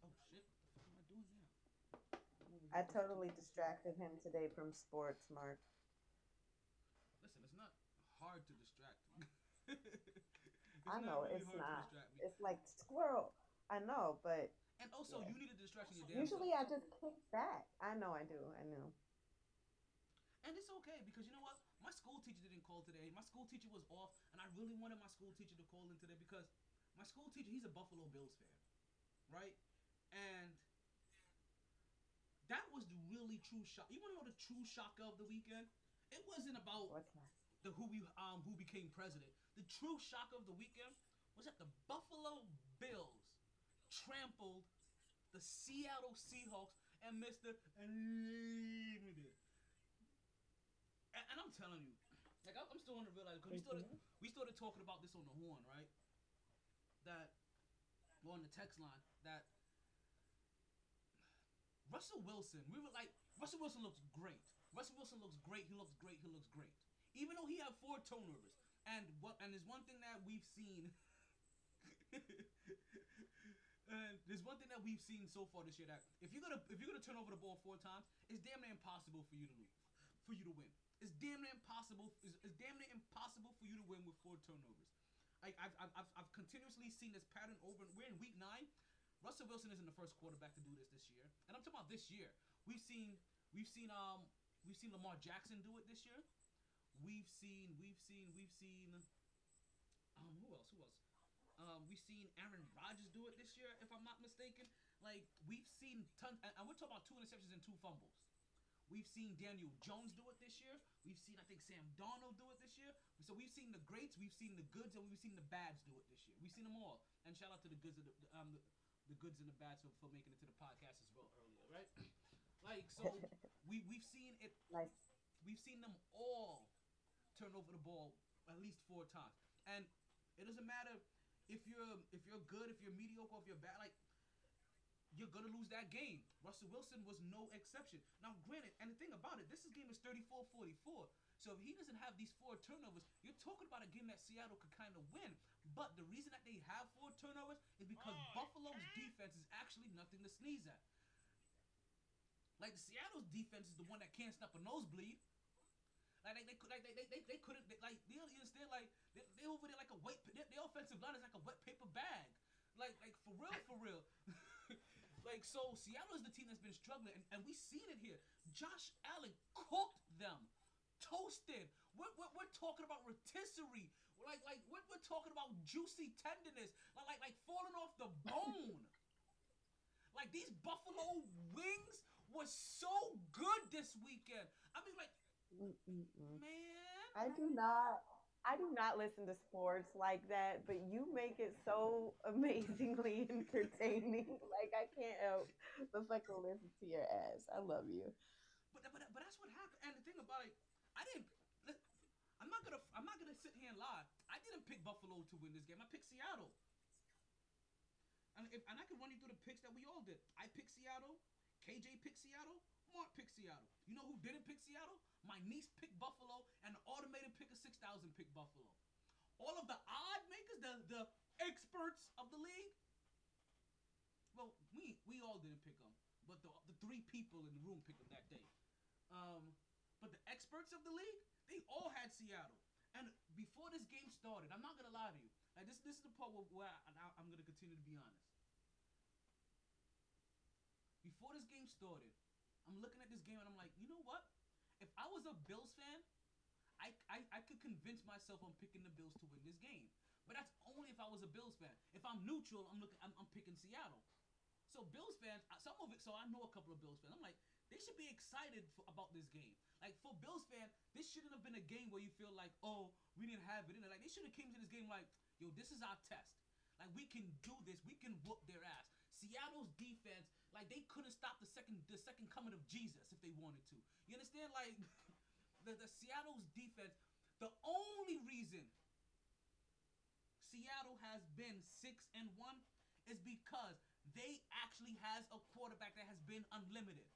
Oh shit! What the fuck am I doing now? I'm over I totally distracted him today from sports, Mark. Listen, it's not hard to distract me. (laughs) I know really it's not. It's like squirrel. I know, but And also, Yeah. you need a distraction. Your damn usually self. I just kick back. I know I do. I know. And it's okay because you know what? My school teacher didn't call today. My school teacher was off, and I really wanted my school teacher to call in today because my school teacher, he's a Buffalo Bills fan, right? And that was the really true shock. You want to know the true shocker of the weekend? It wasn't about the who we um who became president. The true shock of the weekend was that the Buffalo Bills trampled the Seattle Seahawks and Mr. Unlimited. And, and I'm telling you, like I'm I'm still on the realize because we started we started talking about this on the horn, right? That well, on the text line that Russell Wilson, we were like Russell Wilson looks great. Russell Wilson looks great. He looks great. He looks great. Even though he had four turnovers, and what and there's one thing that we've seen. (laughs) and there's one thing that we've seen so far this year that if you're gonna if you're gonna turn over the ball four times, it's damn near impossible for you to lose, for you to win. It's damn near impossible. It's, it's damn near impossible for you to win with four turnovers. I, I've, I've, I've, continuously seen this pattern over. We're in week nine. Russell Wilson isn't the first quarterback to do this this year, and I'm talking about this year. We've seen we've seen um we've seen Lamar Jackson do it this year. We've seen we've seen we've seen um who else who else um we've seen Aaron Rodgers do it this year if I'm not mistaken. Like we've seen tons, and, and we're talking about two interceptions and two fumbles. We've seen Daniel Jones do it this year. We've seen I think Sam Darnold do it this year. So we've seen the greats, we've seen the goods, and we've seen the bads do it this year. We've seen them all. And shout out to the goods and the um the goods and the bads for, for making it to the podcast as well earlier, right? (clears throat) like so (laughs) we we've seen it Nice. we've seen them all turn over the ball at least four times. And it doesn't matter if you're if you're good, if you're mediocre, if you're bad, like you're gonna lose that game. Russell Wilson was no exception. Now, granted, and the thing about it, this is game is 34-44. So if he doesn't have these four turnovers, you're talking about a game that Seattle could kind of win. But the reason that they have four turnovers is because oh, Buffalo's defense is actually nothing to sneeze at. Like Seattle's defense is the one that can't stop a nosebleed. Like they, they, could- like they, they, they, they couldn't they, like they understand like they, they over there like a wet their, their offensive line is like a wet paper bag, like like for real for real. (laughs) like so Seattle is the team that's been struggling and, and we seen it here. Josh Allen cooked them, toasted. We're, we're, we're talking about rotisserie. Like like we're, we're talking about juicy tenderness, like like like falling off the bone. Like these Buffalo wings was so good this weekend. I mean, like, Mm-mm-mm. man. I do not. I do not listen to sports like that, but you make it so (laughs) amazingly (laughs) entertaining. Like I can't help but fucking listen to your ass. I love you. But, but but that's what happened. And the thing about it, didn't. I'm not gonna. I'm not gonna sit here and lie. I didn't pick Buffalo to win this game. I picked Seattle. And, if, and I can run you through the picks that we all did. I picked Seattle. KJ picked Seattle. Mark picked Seattle. You know who didn't pick Seattle? My niece picked Buffalo, and the automated pick of 6000 picked Buffalo. All of the odd makers, the the experts of the league. Well, we we all didn't pick them, but the the three people in the room picked them that day. Um, but the experts of the league, they all had Seattle. And before this game started, I'm not gonna lie to you. Like this, this is the part where, where I, I'm gonna continue to be honest. Before this game started, I'm looking at this game and I'm like, you know what? If I was a Bills fan, I, I, I could convince myself I'm picking the Bills to win this game. But that's only if I was a Bills fan. If I'm neutral, I'm looking, I'm, I'm picking Seattle. So Bills fans, uh, some of it. So I know a couple of Bills fans. I'm like, they should be excited for, about this game. Like for Bills fan, this shouldn't have been a game where you feel like, oh, we didn't have it in it. Like they should have came to this game like, yo, this is our test. Like we can do this. We can whoop their ass. Seattle's defense, like they couldn't stop the second the second coming of Jesus if they wanted to. You understand? Like (laughs) the, the Seattle's defense, the only reason Seattle has been six and one is because they actually has a quarterback that has been unlimited.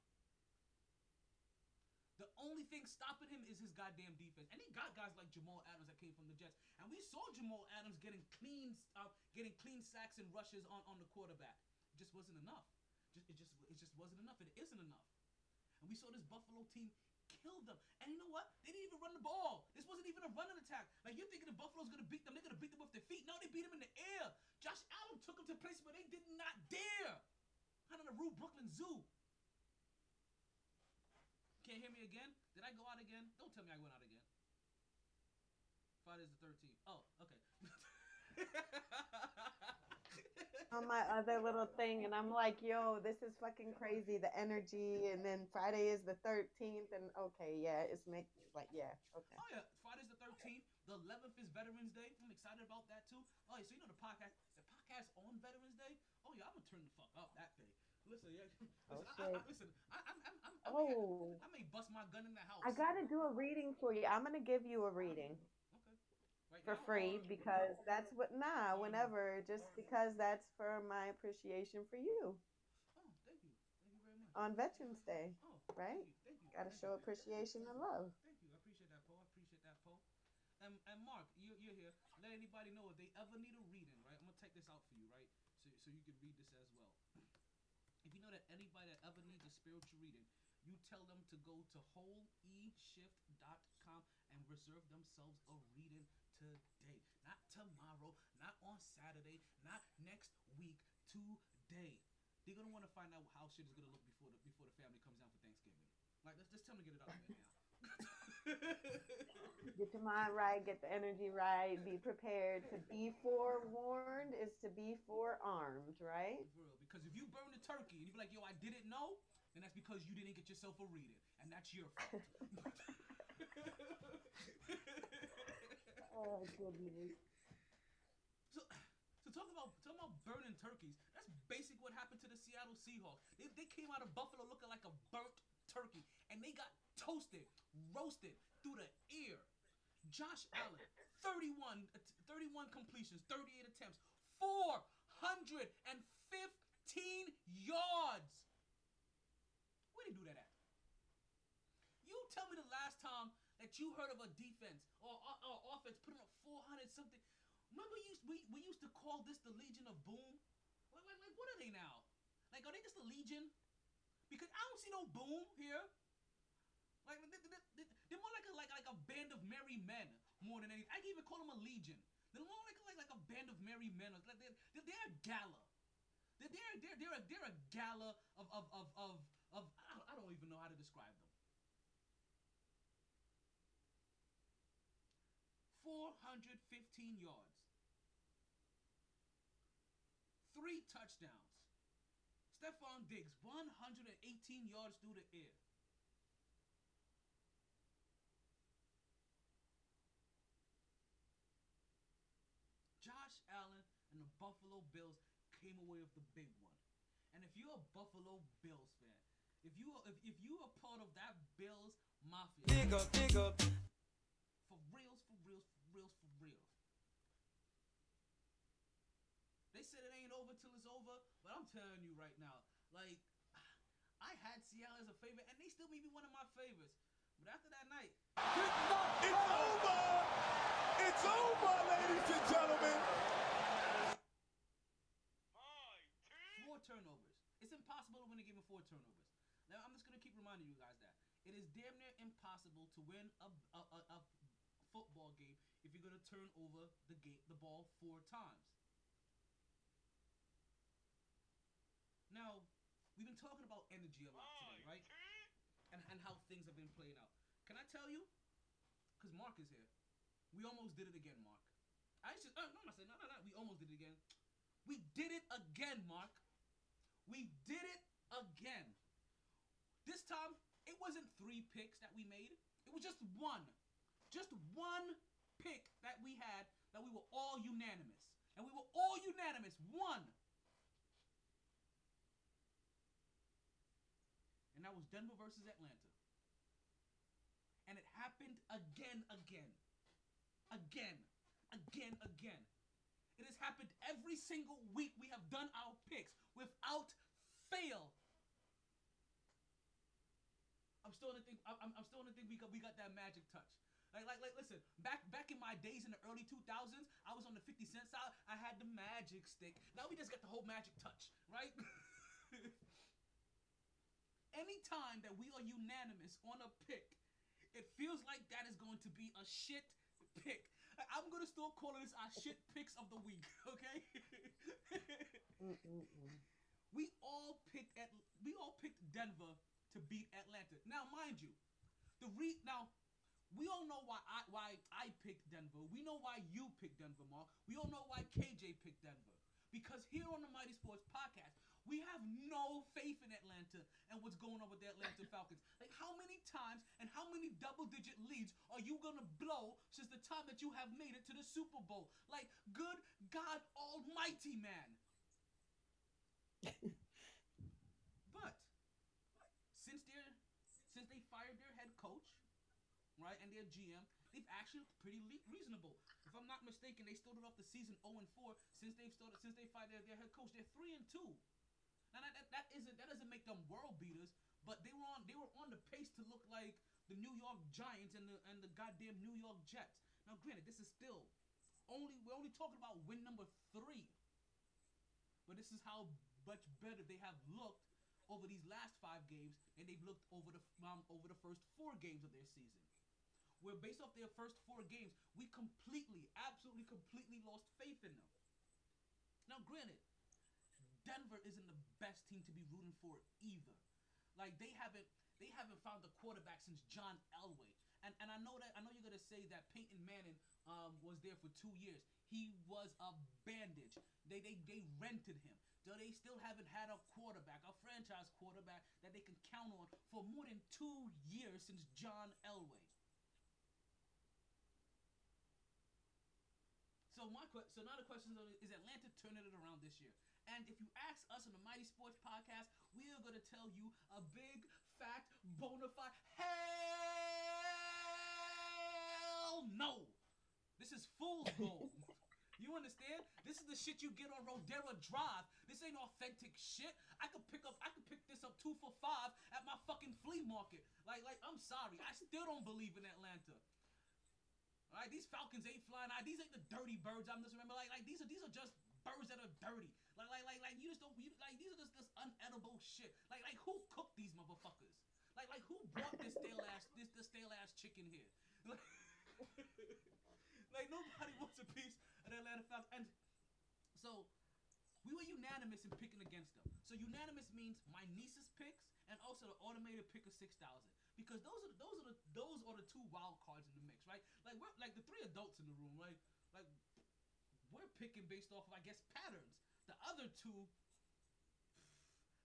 The only thing stopping him is his goddamn defense, and he got guys like Jamal Adams that came from the Jets, and we saw Jamal Adams getting clean, uh, getting clean sacks and rushes on, on the quarterback. It just wasn't enough. Just it just it just wasn't enough. It isn't enough. And we saw this Buffalo team kill them. And you know what? They didn't even run the ball. This wasn't even a running attack. Like you're thinking the Buffalo's gonna beat them. They're gonna beat them with their feet. No, they beat them in the air. Josh Allen took them to places where they did not dare. Out of the Rue Brooklyn Zoo. Can't hear me again? Did I go out again? Don't tell me I went out again. Friday's the 13th. Oh, okay. (laughs) On my other little thing, and I'm like, yo, this is fucking crazy. The energy, and then Friday is the 13th, and okay, yeah, it's make like yeah, okay. Oh yeah, Friday's the 13th. The 11th is Veterans Day. I'm excited about that too. Oh yeah, so you know the podcast, the podcast on Veterans Day. Oh yeah, I'm gonna turn the fuck up that day. Listen, yeah, (laughs) oh, listen, Oh, I, I, I, listen, I, I'm, I'm, I'm, I, may, Oh, I may bust my gun in the house. I gotta do a reading for you. I'm gonna give you a reading. For free because that's what nah whenever just because that's for my appreciation for you Oh, thank you, thank you very much. on veterans day Oh, right? Thank you, gotta thank show appreciation and love Thank you. I appreciate that, Paul. I appreciate that, Paul. And and Mark, you you're here. Let anybody know if they ever need a reading, right? I'm gonna take this out for you, right? So so you can read this as well. If you know that anybody that ever needs a spiritual reading, you tell them to go to holyshift.com and reserve themselves a reading today. Not tomorrow, not on Saturday, not next week, today. They're gonna want to find out how shit is gonna look before the before the family comes down for Thanksgiving. Like let's just tell them to get it out of there now. (laughs) get your mind right get the energy right be prepared to be forewarned is to be forearmed right For real. Because if you burn the turkey and you be like, yo, I didn't know, then that's because you didn't get yourself a reading. And that's your fault. (laughs) (laughs) oh goodness so, so talk about talk about burning turkeys. That's basic what happened to the Seattle Seahawks. They, they came out of Buffalo looking like a burnt turkey, and they got toasted, roasted through the ear. Josh Allen, 31, uh, 31 completions, 38 attempts, 415 yards. Where did he do that at? You tell me the last time that you heard of a defense or, or, or offense putting up 400 something. Remember, we, we used to call this the Legion of Boom? Like, like, like, what are they now? Like, are they just a Legion? Because I don't see no boom here. Like, they, are more like a, like, like a band of merry men more than anything. I can even call them a Legion. They're more like, like, like a band of merry men. Like they're, they're, they're a gala. They're, they're, they're, they're, a, they're a gala of, of, of, of, of I, don't, I don't even know how to describe them. 415 yards. Three touchdowns. Stefon Diggs, 118 yards through the air. Josh Allen and the Buffalo Bills came away with the big one. And if you're a Buffalo Bills fan, if you if, if you are part of that Bills mafia, Dig up, dig up. for reals, for reals, for reals, for reals. They said it ain't over till it's over, but I'm telling you right now, like (sighs) I had Seattle as a favorite, and they still may be one of my favorites. But after that night, It's over! It's over, ladies and gentlemen! four turnovers. It's impossible to win a game with four turnovers. Now I'm just gonna keep reminding you guys that it is damn near impossible to win a, a, a, a football game if you're gonna turn over the game the ball four times. Now, we've been talking about energy a lot today, right? And and how things have been playing out. Can I tell you? Cause Mark is here. We almost did it again, Mark. I just uh, no, I'm not saying no, no, no. We almost did it again. We did it again, Mark. We did it again. This time, it wasn't three picks that we made. It was just one. Just one pick that we had that we were all unanimous. And we were all unanimous. One. And that was Denver versus Atlanta. And it happened again, again. Again. Again, again. It has happened every single week we have done our picks without fail. I'm still to think I'm, I'm still to think we got we got that magic touch. Like, like, like, listen, back back in my days in the early 2000s, I was on the 50 cent side. I had the magic stick. Now we just got the whole magic touch, right? (laughs) Anytime that we are unanimous on a pick, it feels like that is going to be a shit pick. I'm gonna still call this our shit picks of the week, (laughs) okay? we all picked at we all picked Denver to beat Atlanta. Now, mind you, the re now we all know why I why I picked Denver. We know why you picked Denver, Mark. We all know why KJ picked Denver. Because here on the MyT Sports Podcast, we have no faith in Atlanta and what's going on with the Atlanta Falcons. Like, how many times and how many double digit leads are you gonna blow since the time that you have made it to the Super Bowl? Like, good God Almighty, man. (laughs) but since they're since they fired their head coach, right, and their GM, they've actually looked pretty le- reasonable. If I'm not mistaken, they started off the season 0 and 4. Since they've started, since they fired their, their head coach, they're 3 and 2. Now that, that, that isn't that doesn't make them world beaters, but they were on they were on the pace to look like the New York Giants and the and the goddamn New York Jets. Now, granted, this is still only we're only talking about win number three, but this is how much better they have looked over these last five games than they've looked over the um, over the first four games of their season. Where based off their first four games, we completely, absolutely, completely lost faith in them. Now, granted, Denver isn't the best team to be rooting for either. Like they haven't they haven't found a quarterback since John Elway. And and I know that I know you're gonna say that Peyton Manning um, was there for two years. He was a bandage. They they they rented him. So they still haven't had a quarterback, a franchise quarterback that they can count on for more than two years since John Elway. So my so now the question is: Is Atlanta turning it around this year? And if you ask us on the MyT Sports Podcast, we are going to tell you a big, fat, bona fide hell no. This is fool's (laughs) gold. You understand? This is the shit you get on Rodera Drive. This ain't authentic shit. I could pick up I could pick this up two for five at my fucking flea market. Like like I'm sorry. I still don't believe in Atlanta. Alright, these Falcons ain't flying. These ain't the dirty birds I'm just remember. Like like these are these are just birds that are dirty. Like like like like you just don't you, like these are just this unedible shit. Like like who cooked these motherfuckers? Like like who brought this stale ass this this stale ass chicken here? (laughs) like like nobody wants a piece of the Atlanta Falcons. And so we were unanimous in picking against them. So unanimous means my niece's picks and also the automated pick of six thousand. Because those are the, those are the those are the two wild cards in the mix, right? Like we're like the three adults in the room, right? Like we're picking based off of I guess patterns. The other two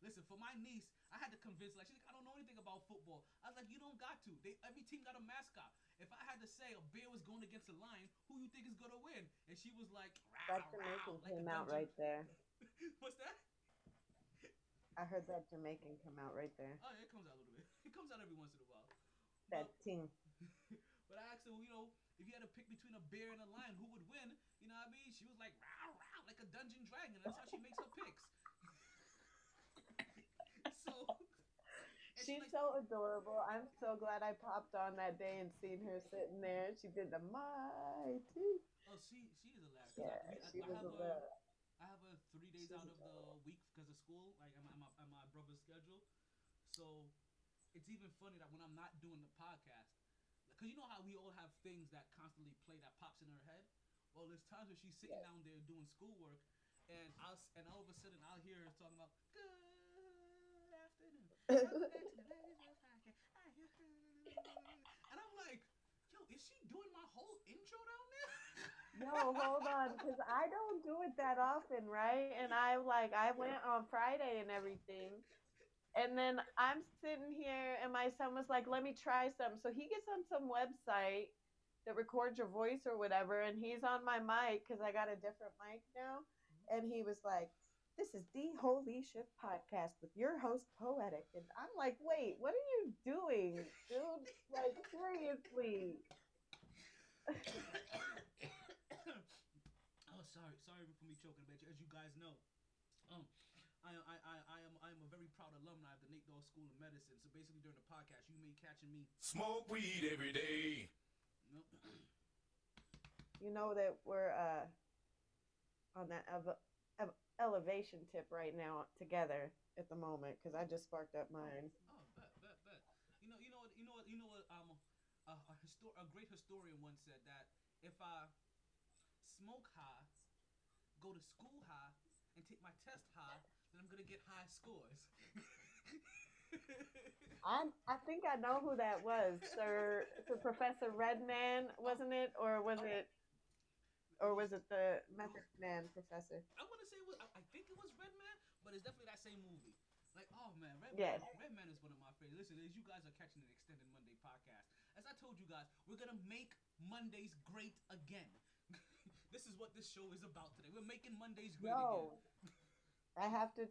Listen, for my niece, I had to convince like she's like, I don't know anything about football. I was like, you don't got to. They every team got a mascot. If I had to say a bear was going against a lion, who you think is gonna win? And she was like, That "Row, Jamaican row," like came out right there. (laughs) What's that? I heard that Jamaican come out right there. Oh, yeah, it comes out a little bit. (laughs) It comes out every once in a while. That team. (laughs) But I asked her, well, you know, if you had to pick between a bear and a lion, who would win? You know what I mean? She was like, row, like a dungeon dragon. That's how she makes her picks. (laughs) so. She's like- so adorable. I'm so glad I popped on that day and seen her sitting there. She did the mighty. Oh, she she is hilarious. Yeah, I, she I was have a her, little. I have her three days out of the week because of school, like at my, at my, at my brother's schedule. So it's even funny that when I'm not doing the podcast, because you know how we all have things that constantly play that pops in our head. Well, there's times where she's sitting down there doing schoolwork, and I'll and all of a sudden I'll hear her talking about good afternoon. (laughs) Welcome back to the Ladies Room Podcast. I hear-" (laughs) And I'm like, yo, is she doing my whole intro down there? (laughs) No, hold on, because I don't do it that often, right? And I like I went on Friday and everything. And then I'm sitting here and my son was like, let me try some. So he gets on some website that records your voice or whatever, and he's on my mic because I got a different mic now. And he was like, This is the Holy Shift podcast with your host, Poetic. And I'm like, wait, what are you doing? Dude, like seriously. (coughs) oh, sorry, sorry for me choking a bit. As you guys know, um, I, I, I, I am I am a very proud alumni of the Nate Dogg School of Medicine. So basically, during the podcast, you may catching me. Smoke weed every day. No, you know that we're uh on that ev- ev- elevation tip right now together at the moment because I just sparked up mine. oh, bet, bet, bet. You know, you know what, you know what, you know what. Um, a, a, histor- a great historian once said that if I smoke high, go to school high, and take my test high, then I'm gonna get high scores. (laughs) I I think I know who that was, Sir, Sir Professor Redman, wasn't it, or was it, or was it the Method Man Professor? I want to say it was, I, I think it was Redman, but it's definitely that same movie. Like, oh man, Redman, Yes. Oh, Redman is one of my favorites. Listen, as you guys are catching an extended Monday podcast, as I told you guys, we're gonna make Mondays great again. (laughs) this is what this show is about today. We're making Mondays great Yo, again. I have to,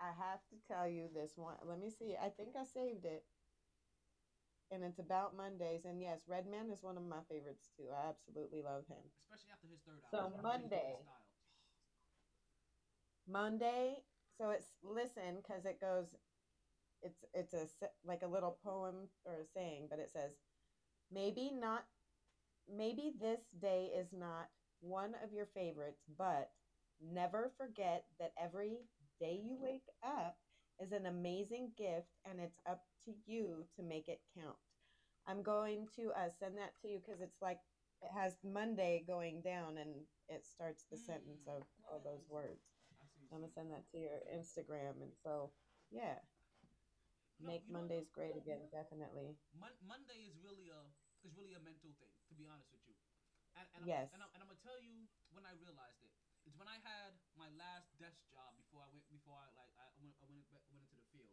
I have to tell you this one. Let me see. I think I saved it, and it's about Mondays. And yes, Redman is one of my favorites too. I absolutely love him. Especially after his third album. So album. Monday. Monday. So it's listen because it goes. It's it's a like a little poem or a saying, but it says, maybe not, maybe this day is not one of your favorites, but never forget that every day you wake up is an amazing gift, and it's up to you to make it count. I'm going to uh, send that to you because it's like it has Monday going down, and it starts the sentence of all those words. I'm gonna send that to your Instagram, and so yeah, No, make you know? Mondays great again, definitely. Mon- Monday is really a is really a mental thing, to be honest with you. And, and Yes. I'm, and, I'm, and I'm gonna tell you when I realized it. It's when I had my last desk job before I went before I like I went I went, went into the field,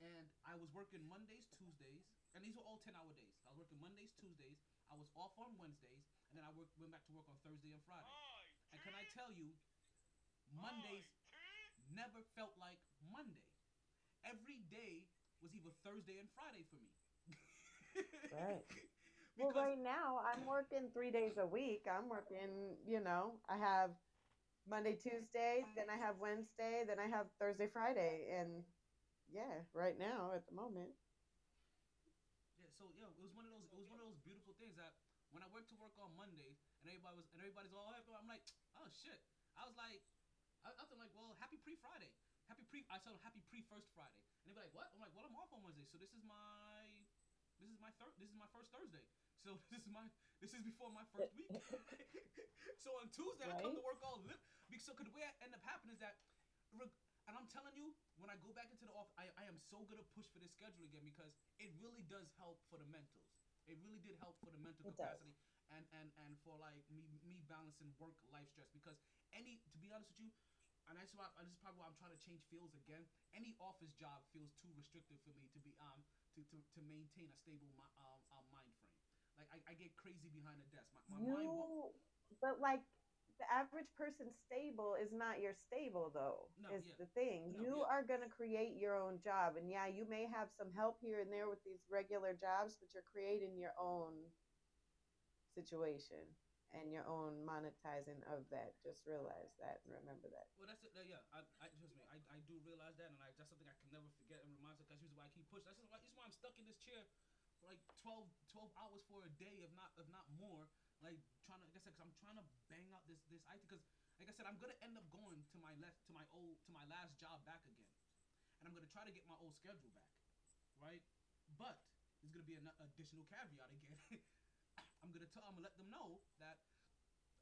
and I was working Mondays, Tuesdays, and these were all ten hour days. I was working Mondays, Tuesdays. I was off on Wednesdays, and then I work, went back to work on Thursday and Friday. And can I tell you, Mondays never felt like Monday. Every day was either Thursday and Friday for me. (laughs) Right. Well, right now I'm working three days a week. I'm working, you know, I have Monday, Tuesday, then I have Wednesday, then I have Thursday, Friday, and yeah, right now at the moment. Yeah, so yo, it was one of those it was one of those beautiful things that when I went to work on Monday and everybody was and everybody's all oh, happy, I'm like, oh shit. I was like, I, I was like, well, happy pre Friday, happy pre. I said happy pre first Friday, and they be like, what? I'm like, well, I'm off on Wednesday, so this is my, this is my third, this is my first Thursday. So (laughs) this is my, this is before my first week. (laughs) so on Tuesday I come to work all lit. Because so way I end up happening is that, reg- and I'm telling you, when I go back into the office, I, I am so gonna push for this schedule again because it really does help for the mentals. It really did help for the mental It does. capacity and and and for like me me balancing work life stress because any to be honest with you. And that's why this is probably why I'm trying to change fields again. Any office job feels too restrictive for me to be um to, to, to maintain a stable mi- um, um mind frame. Like I, I get crazy behind the desk. My, my mind won't, but like the average person stable is not your stable though. No, is yeah. the thing. No, you yeah. are gonna create your own job, and yeah, you may have some help here and there with these regular jobs, but you're creating your own situation and your own monetizing of that. Just realize that and remember that. Well, that's it. Yeah, I, I trust me. I, I do realize that, and I, that's something I can never forget and remind. That's usually why I keep pushing. That's why, why I'm stuck in this chair for like 12, 12 hours for a day, if not if not more. Like trying to, like I said, because I'm trying to bang out this this IT. Because like I said, I'm gonna end up going to my left to my old to my last job back again, and I'm gonna try to get my old schedule back, right? But there's gonna be an additional caveat again. (laughs) I'm gonna tell. I'm gonna let them know that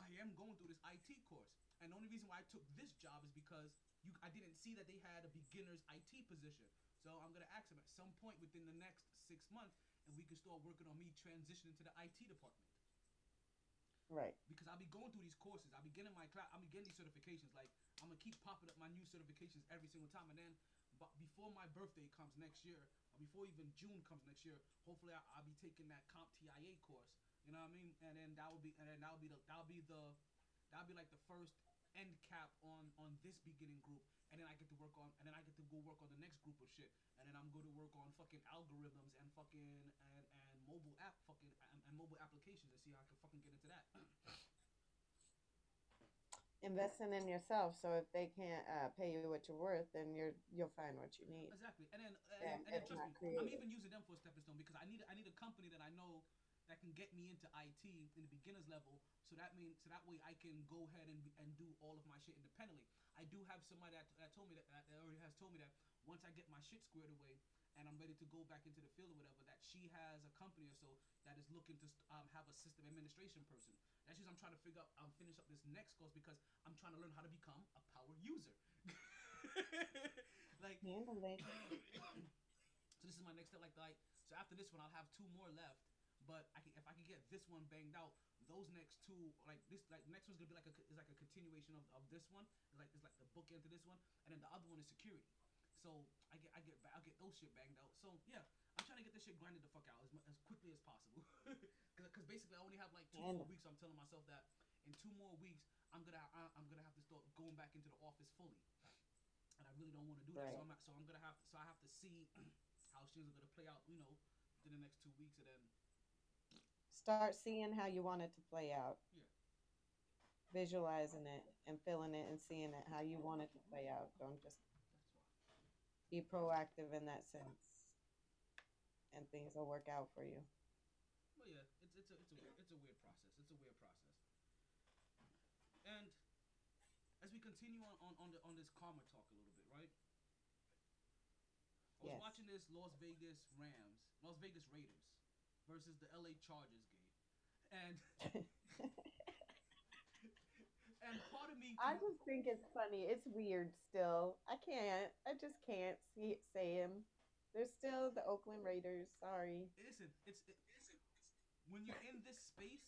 I am going through this IT course, and the only reason why I took this job is because you I didn't see that they had a beginner's IT position. So I'm gonna ask them at some point within the next six months, and we can start working on me transitioning to the IT department Right. because I'll be going through these courses. I'll be getting my class. I'll be getting these certifications. Like I'm gonna keep popping up my new certifications every single time, and then, but before my birthday comes next year, or before even June comes next year, hopefully I, I'll be taking that Comp TIA course. You know what I mean? And then that will be, and then that'll be the, that'll be the, that'll be like the first end cap on on this beginning group, and then I get to work on, and then I get to go work on the next group of shit, and then I'm going to work on fucking algorithms and fucking and and mobile app fucking and, and mobile applications and see how I can fucking get into that. Investing in yourself, so if they can't uh, pay you what you're worth, then you're you'll find what you need. Exactly, and then and, Yeah, and, then trust me, I'm even using them for a stepping stone because I need I need a company that I know that can get me into IT in the beginners level. So that means so that way I can go ahead and and do all of my shit independently. I do have somebody that, that told me that, that already has told me that once I get my shit squared away and I'm ready to go back into the field or whatever, that she has a company or so that is looking to um, have a system administration person. That's just I'm trying to figure out. I'm finish up this next course because I'm trying to learn how to become a power user. (laughs) like (coughs) so this is my next step. Like, like so after this one, I'll have two more left. But I can, if I can get this one banged out, those next two, like this, like next one's gonna be like a, is like a continuation of, of this one. It's like it's like the bookend to this one, and then the other one is security. So I get I get ba- I'll get those shit banged out. So yeah, I'm trying to get this shit grinded the fuck out as, as quickly as possible. (laughs) Because basically I only have like two more weeks. I'm telling myself that in two more weeks I'm gonna I, I'm gonna have to start going back into the office fully, and I really don't want to do that. So I'm not, so I'm gonna have so I have to see (clears throat) how things are gonna play out. You know, within the next two weeks, and then Start seeing how you want it to play out. Yeah. Visualizing it and feeling it and seeing it how you want it to play out. Don't just be proactive in that sense, and things will work out for you. But yeah, it's it's a it's a weird, it's a weird process. It's a weird process. And as we continue on on on, the, on this karma talk a little bit, right? I was Yes. watching this Las Vegas Rams, Las Vegas Raiders versus the LA Chargers game, and (laughs) I (laughs) just think it's funny. It's weird still. I can't. I just can't see say him. They're still the Oakland Raiders. Sorry. listen, it's it, when you're in this space,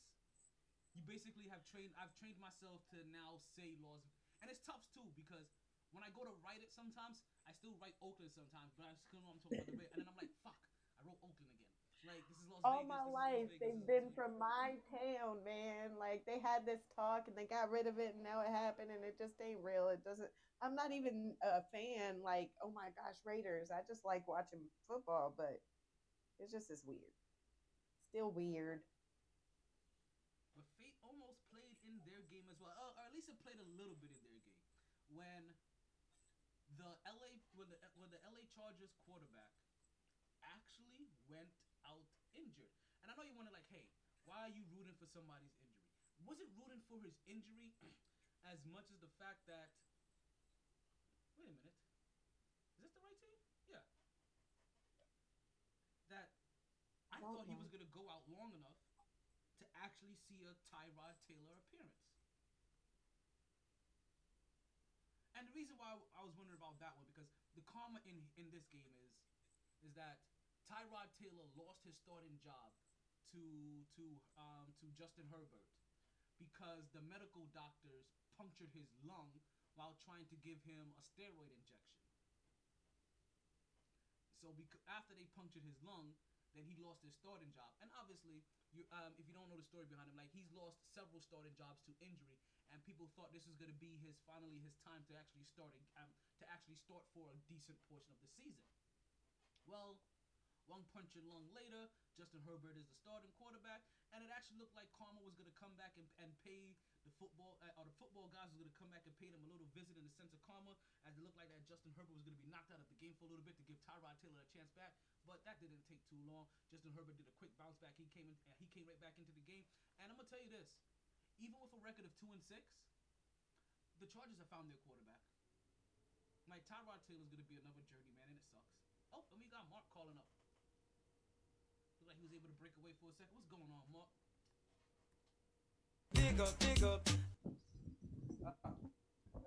you basically have trained. I've trained myself to now say laws, and it's tough too because when I go to write it, sometimes I still write Oakland sometimes, but I still know I'm talking about the Raiders, and then I'm like, fuck, I wrote Oakland. Like this is Las All Vegas, my life Vegas, they've been from my town, man. Like they had this talk and they got rid of it and now it happened and it just ain't real. It doesn't I'm not even a fan like, oh my gosh, Raiders. I just like watching football, but it's just as weird. Still weird. But fate almost played in their game as well. Uh, or at least it played a little bit in their game. When the LA when the when the LA Chargers quarterback actually went and I know you wonder like, hey, why are you rooting for somebody's injury? Was it rooting for his injury (clears throat) as much as the fact that wait a minute. Is this the right team? Yeah. That I thought he was gonna go out long enough to actually see a Tyrod Taylor appearance. And the reason why I was wondering about that one because the karma in in this game is is that Tyrod Taylor lost his starting job to to um, to Justin Herbert because the medical doctors punctured his lung while trying to give him a steroid injection. So after they punctured his lung, then he lost his starting job. And obviously, you um, if you don't know the story behind him, like he's lost several starting jobs to injury, and people thought this was going to be his finally his time to actually start a, um, to actually start for a decent portion of the season. Well, one punch and later, Justin Herbert is the starting quarterback, and it actually looked like Karma was going to come back and, and pay the football, uh, or the football guys was going to come back and pay them a little visit in the sense of karma, as it looked like that Justin Herbert was going to be knocked out of the game for a little bit to give Tyrod Taylor a chance back. But that didn't take too long. Justin Herbert did a quick bounce back. He came in, uh, he came right back into the game. And I'm gonna tell you this: even with a record of two and six, the Chargers have found their quarterback. Like Tyrod Taylor's gonna be another journeyman, and it sucks. Oh, and we got Mark calling up. Looked like he was able to break away for a second. What's going on, Mark? Dig up, dig up.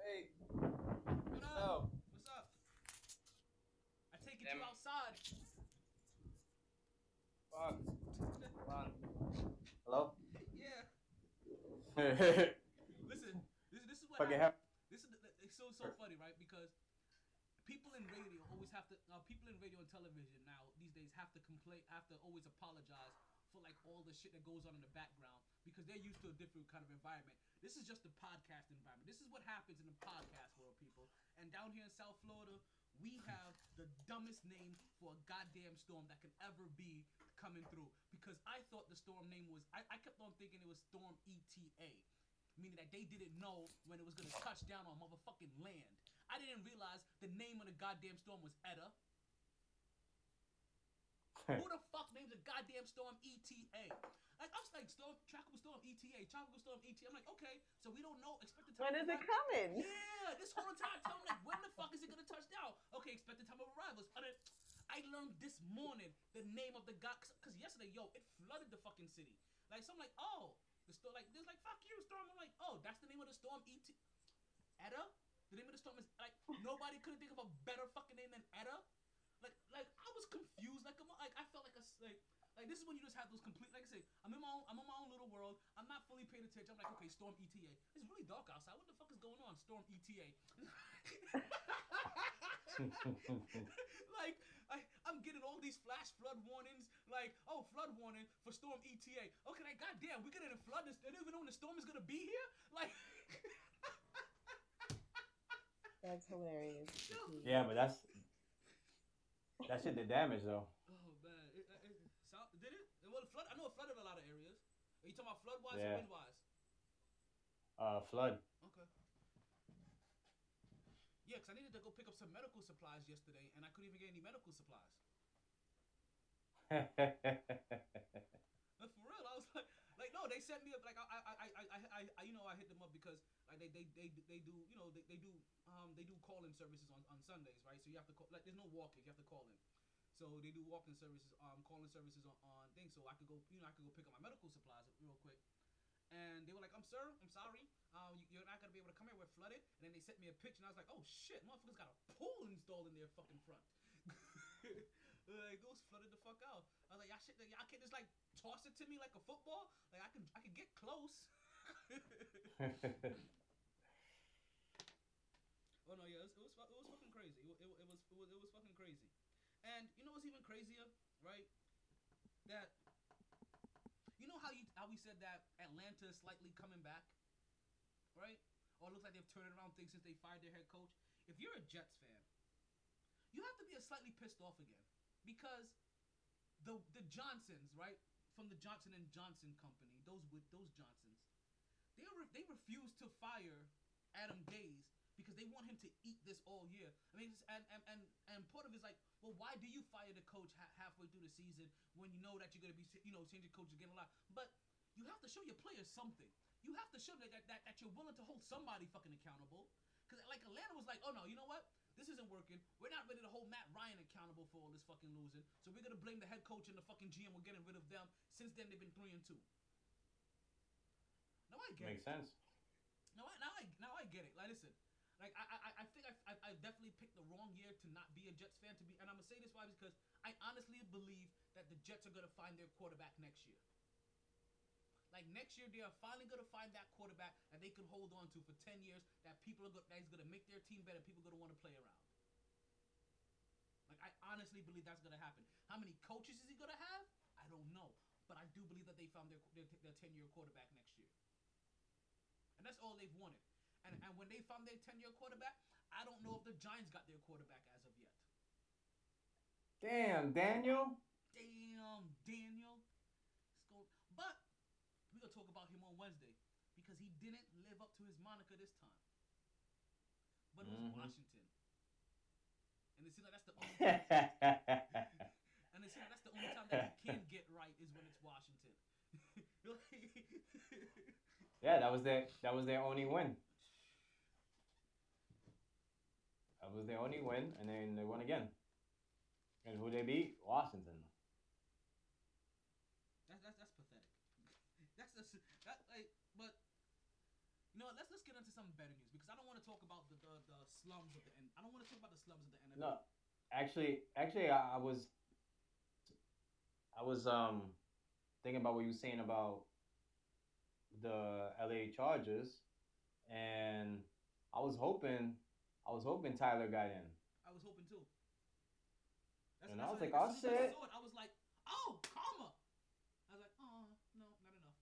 Hey, What up? Oh. What's up? I take it Damn. you outside. fuck. Hold on. Hello? (laughs) yeah. Fucking (laughs) Listen, this, this is what have. happened. This is the, the- it's so so funny, right? Because people in radio always have to. Uh, people in radio and television now these days have to complain, have to always apologize for like all the shit that goes on in the background because they're used to a different kind of environment. This is just the podcast environment. This is what happens in the podcast world, people. And down here in South Florida, we have the dumbest name for a goddamn storm that can ever be coming through. Because I thought the storm name was, I, I kept on thinking it was Storm ETA meaning that they didn't know when it was gonna touch down on motherfucking land. I didn't realize the name of the goddamn storm was Eta. Who (laughs) the fuck names a goddamn storm ETA? Like I was like storm tropical storm ETA, tropical storm ETA. I'm like, okay, so we don't know. Expect the time. When of it coming? Yeah, this whole entire time, I'm like, when the fuck is it gonna touch down? Okay, expect the time of arrivals. And then I learned this morning the name of the god, because yesterday, yo, it flooded the fucking city. Like, so I'm like, oh, the storm, like, there's like, fuck you, storm. I'm like, oh, that's the name of the storm, ET. Eta? The name of the storm is, like, nobody couldn't think of a better fucking name than Eta? Like, like, I was confused. Like, I'm, like, I felt like a, s- like, like, this is when you just have those complete, like I say, I'm in my own, I'm in my own little world. I'm not fully paying attention. I'm like, okay, storm ETA. It's really dark outside. What the fuck is going on? Storm ETA. (laughs) like I, I'm getting all these flash flood warnings, like oh flood warning for storm ETA. Okay, like goddamn, we're getting a flood. this. They don't even know when the storm is gonna be here. Like, (laughs) That's hilarious. Yeah, but that's that shit did damage though. oh man, it, it, it, so, did it? Well, flood. I know it flooded a lot of areas. Are you talking about flood wise Yeah. or wind wise? Uh, flood. Okay. Yeah, because I needed to go pick up some medical supplies yesterday, and I couldn't even get any medical supplies. (laughs) But for real, I was like, like they sent me up like I I, I, I, I, you know I hit them up because like they they, they, they do you know they, they do um they do call in services on, on Sundays right? So you have to call like there's no walk-ins you have to call in. So they do walk-in services um call-in services on, on things. So I could go you know I could go pick up my medical supplies real quick. And they were like I'm sir I'm sorry. Um you, you're not gonna be able to come here. We're flooded. And then they sent me a picture and I was like oh shit motherfuckers got a pool installed in their fucking front (laughs) like it was flooded the fuck out. I was like, y'all shit, y'all can't just like toss it to me like a football. Like I can, I can get close. (laughs) oh no, yeah, it was, it was, it was fucking crazy. It, it, it was, it was, it was fucking crazy. And you know what's even crazier, right? That you know how you how we said that Atlanta is slightly coming back, right? Or it looks like they've turned around things since they fired their head coach. If you're a Jets fan, you have to be a slightly pissed off again because the the Johnsons, right, from the Johnson and Johnson company, those with those Johnsons, they re- they refuse to fire Adam Gase because they want him to eat this all year. I mean, and, and and and part of it's like, well, why do you fire the coach ha- halfway through the season when you know that you're gonna be, you know, changing coaches again a lot? But you have to show your players something. You have to show that that, that, that you're willing to hold somebody fucking accountable. Because like Atlanta was like, oh no, you know what? This isn't working. We're not ready to hold Matt Ryan accountable for all this fucking losing. So we're gonna blame the head coach and the fucking GM. We're getting rid of them. Since then, they've been three and two. Now I get Makes it. sense. Now I now I now I get it. Like listen, like I I, I think I, I I definitely picked the wrong year to not be a Jets fan to be, and I'm gonna say this why because I honestly believe that the Jets are gonna find their quarterback next year. Like next year, they are finally gonna find that quarterback that they can hold on to for ten years. That people are go- that is gonna make their team better. People are gonna want to play around. Like I honestly believe that's gonna happen. How many coaches is he gonna have? I don't know, but I do believe that they found their their, their ten year quarterback next year. And that's all they've wanted. And and when they found their ten year quarterback, I don't know if the Giants got their quarterback as of yet. Damn, Daniel. Damn, Daniel. Let's go. But we're gonna talk about him on Wednesday because he didn't live up to his moniker this time. But it was Mhm. Washington. And it seems like that's the (laughs) only (laughs) and it seems like that's the only time that you can get right is when it's Washington. (laughs) yeah, that was their that was their only win. That was their only win, and then they won again. And who they beat? Washington. That's that's that's pathetic. That's just that like, but you know, what, let's let's get into some better news because I don't want to talk about the, the, the slums of the N. I don't want to talk about the slums of the NFL. No, actually, actually, I, I was, I was um, thinking about what you were saying about the LA Chargers, and I was hoping, I was hoping Tyler got in. I was hoping too. That's, And that's I was like, oh, as I saw it, I was like, oh, karma. I was like, oh no, not enough.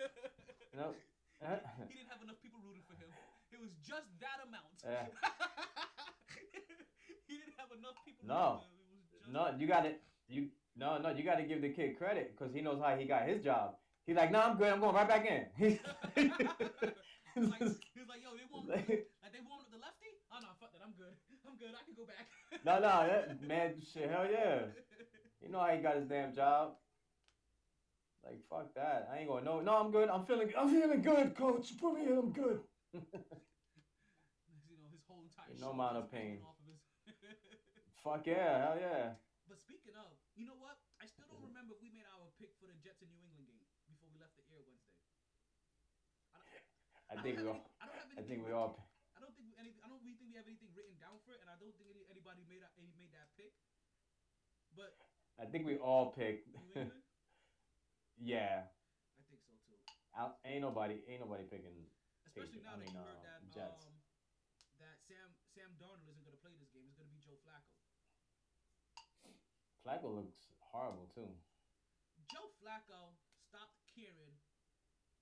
(laughs) You know, he didn't have enough people rooting for him. It was just that amount. Yeah. (laughs) he didn't have enough people. No. rooting for him. It was just no, you got to you no, no, you got to give the kid credit because he knows how he got his job. He's like, no, I'm good. I'm going right back in. (laughs) He's like, he like, yo, they want like they want the lefty. Oh no, fuck that. I'm good. I'm good. I can go back. no, no, that, man, shit, hell yeah. You know how he got his damn job. Like fuck that. I ain't going. No, no, I'm good. I'm feeling. I'm feeling good, coach. Put me in. I'm good. you know, his whole entire No amount of pain. Off of his (laughs) Fuck yeah, hell yeah. But speaking of, you know what? I still don't remember if we made our pick for the Jets and New England game before we left the air Wednesday. I, don't, I think we any- all. I don't have I think we all. I don't think we anything. I don't really think we have anything written down for it, and I don't think any, anybody made that any made that pick. But I think we all picked. Yeah. I think so too. I, ain't nobody. Ain't nobody picking. Especially now I that you uh, heard that Jets. um that Sam Sam Darnold isn't going to play this game. It's going to be Joe Flacco. Flacco looks horrible too. Joe Flacco stopped caring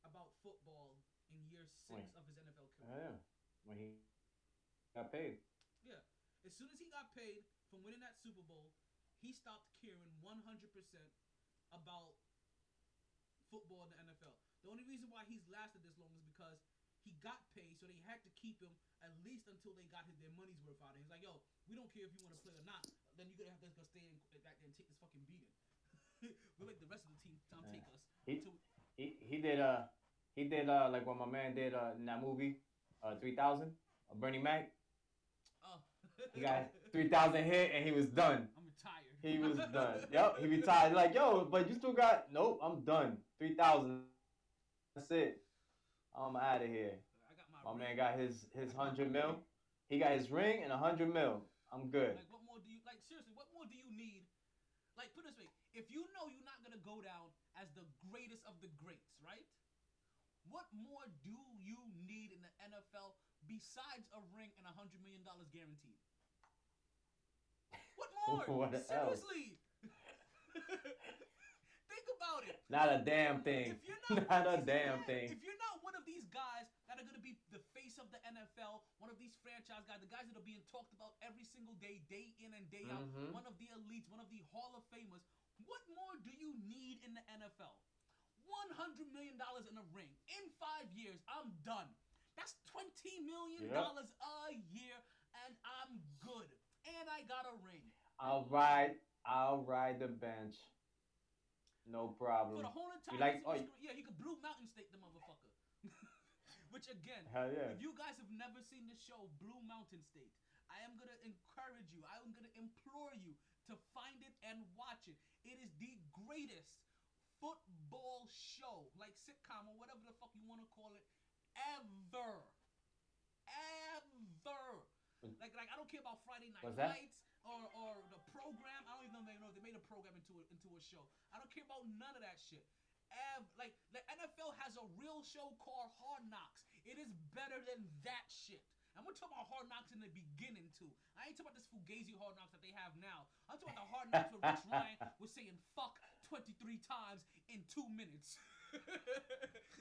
about football in year six Wait. of his NFL career. Yeah. When he got paid. Yeah. As soon as he got paid from winning that Super Bowl, he stopped caring 100% about football in the NFL. The only reason why he's lasted this long is because he got paid, so they had to keep him at least until they got his, their money's worth out of him. He's like, yo, we don't care if you want to play or not. Then you're gonna have to go stay in back there and take this fucking beating. (laughs) we'll make the rest of the team time Yeah. take us. He until- he he did uh he did uh like what my man did uh in that movie uh three thousand uh, Bernie Mac. oh. He got three thousand hit and he was done. He was done. Yep, he retired. Like yo, but you still got nope. I'm done. Three thousand. That's it. I'm out of here. I got my, My man got his his hundred mil. He got his ring and a hundred mil. I'm good. Like, what more do you like? Seriously, what more do you need? Like, put it this way: if you know you're not gonna go down as the greatest of the greats, right? What more do you need in the NFL besides a ring and a hundred million dollars guaranteed? What more? (laughs) What else? Seriously. (laughs) Think about it. Not a damn thing. (laughs) If you're not, Not a damn thing. If you're not one of these guys that are gonna be the face of the NFL, one of these franchise guys, the guys that are being talked about every single day, day in and day out, Mhm. one of the elites, one of the Hall of Famers, what more do you need in the NFL? $100 million in a ring in five years, I'm done. That's twenty million Yep. dollars a year, and I'm good. And I got a ring. I'll ride. I'll ride the bench. No problem. For the whole entire You like? Oh, of yeah, he could Blue Mountain State the motherfucker. (laughs) Which again, Hell yeah. if you guys have never seen the show Blue Mountain State, I am gonna encourage you. I am gonna implore you to find it and watch it. It is the greatest football show, like sitcom or whatever the fuck you want to call it, ever. Like, like I don't care about Friday Night? Lights or, or the program. I don't even know if they know if they made a program into a, into a show. I don't care about none of that shit. Ev- like the NFL has a real show called Hard Knocks. It is better than that shit. I'm gonna talk about Hard Knocks in the beginning too. I ain't talking about this fugazi Hard Knocks that they have now. I'm talking about the Hard Knocks where Rex Ryan (laughs) was saying fuck 23 times in two minutes.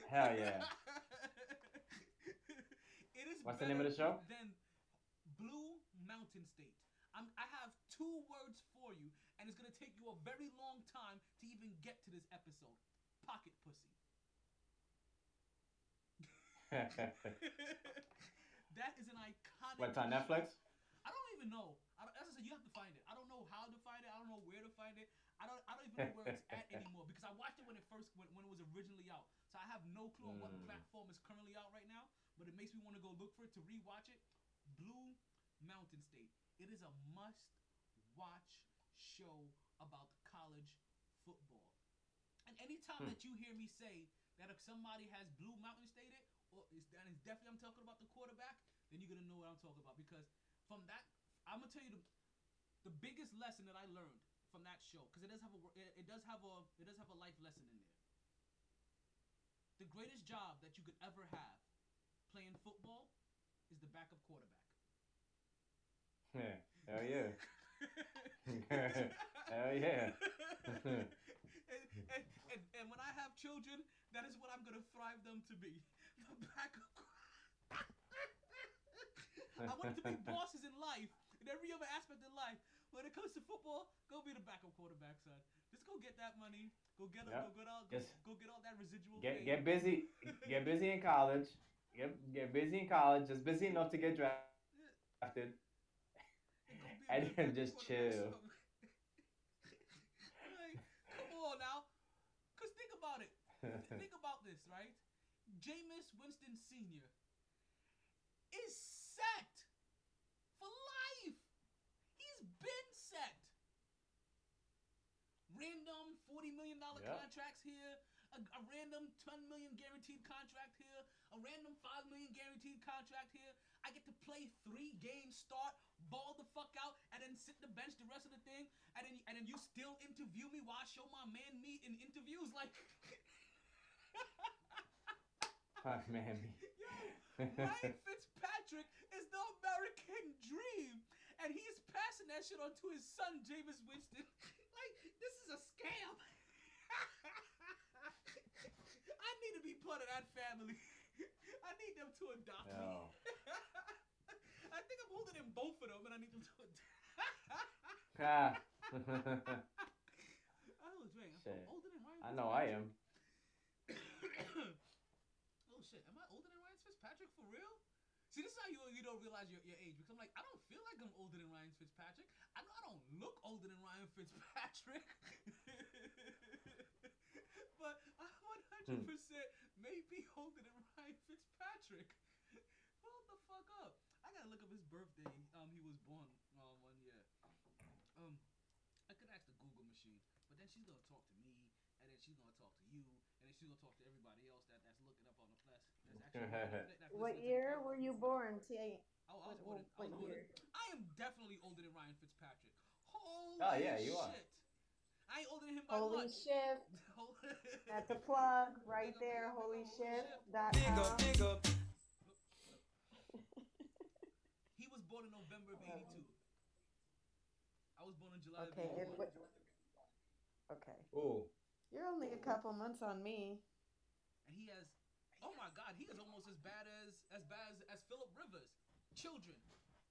Hell yeah. (laughs) it is What's the name of the show? Than Blue Mountain State. I'm, I have two words for you, and it's gonna take you a very long time to even get to this episode. Pocket pussy. (laughs) that is an iconic. What's on. Netflix? I don't even know. I don't, as I said, you have to find it. I don't know how to find it. I don't know where to find it. I don't. I don't even know where it's at (laughs) anymore because I watched it when it first when, when it was originally out. So I have no clue on what Mm. platform is currently out right now. But it makes me want to go look for it to rewatch it. Blue Mountain State. It is a must-watch show about college football. And anytime Hmm. that you hear me say that if somebody has Blue Mountain State it, or is that is definitely I'm talking about the quarterback, then you're gonna know what I'm talking about because from that I'm gonna tell you the the biggest lesson that I learned from that show because it does have a it, it does have a it does have a life lesson in there. The greatest job that you could ever have playing football is the backup quarterback. Hell yeah. (laughs) Hell yeah. and, and, and, and when I have children, that is what I'm gonna thrive them to be. The backup. (laughs) I want them to be (laughs) bosses in life, in every other aspect of life. When it comes to football, go be the backup quarterback, son. Just go get that money. Go get Yep. go get all go, go get all that residual. Get fame. get busy. Get busy in college. Get get busy in college. Just busy enough to get drafted. And And go be a good then backup just chill. (laughs) like, come on now. Cause think about it. think (laughs) about this, right? Jameis Winston Sr. is set for life. He's been set. Random $40 million Yep. contracts here, a, a random 10 million guaranteed contract here, a random 5 million guaranteed contract here. I get to play three games, start, ball the fuck out, and then sit the bench the rest of the thing, and then and then you still interview me while I show my man meat in interviews like (laughs) Fuck man. (laughs) Yo, Ryan (laughs) Fitzpatrick is the American dream, and he is passing that shit on to his son Jameis Winston. like this is a scam. I need to be part of that family. I need them to adopt me. I think I'm older than both of them, and I need them to (laughs) (laughs) oh, dang, I'm Shit. older than Ryan. I know I am. (coughs) oh shit, am I older than Ryan Fitzpatrick for real? See, this is how you you don't realize your, your age because I'm like I don't feel like I'm older than Ryan Fitzpatrick. I know I don't look older than Ryan Fitzpatrick, (laughs) but I hmm. 100 percent may be older than Ryan Fitzpatrick. Hold the fuck up! I gotta look up his birthday. Um, he was born uh, one year. Um, I could ask the Google machine, but then she's gonna talk to me, and then she's gonna talk to you, and then she's gonna talk to everybody else that, that's looking up on the flesh. That's actually (laughs) that's What listening to the year were you born, T? Oh, I was born. in- I, was born in- I am definitely older than Ryan Fitzpatrick. Holy Oh, yeah, you are. I ain't older than him by Holy much. shift. (laughs) Holy- That's a plug right there. Holy shift. Dot Nigga, com. nigga. He was born in November of '82. I was born in July Okay. of It, 81. what, okay. Ooh. You're only a couple months on me. and he has oh my god he is almost as bad as as bad as, as philip rivers children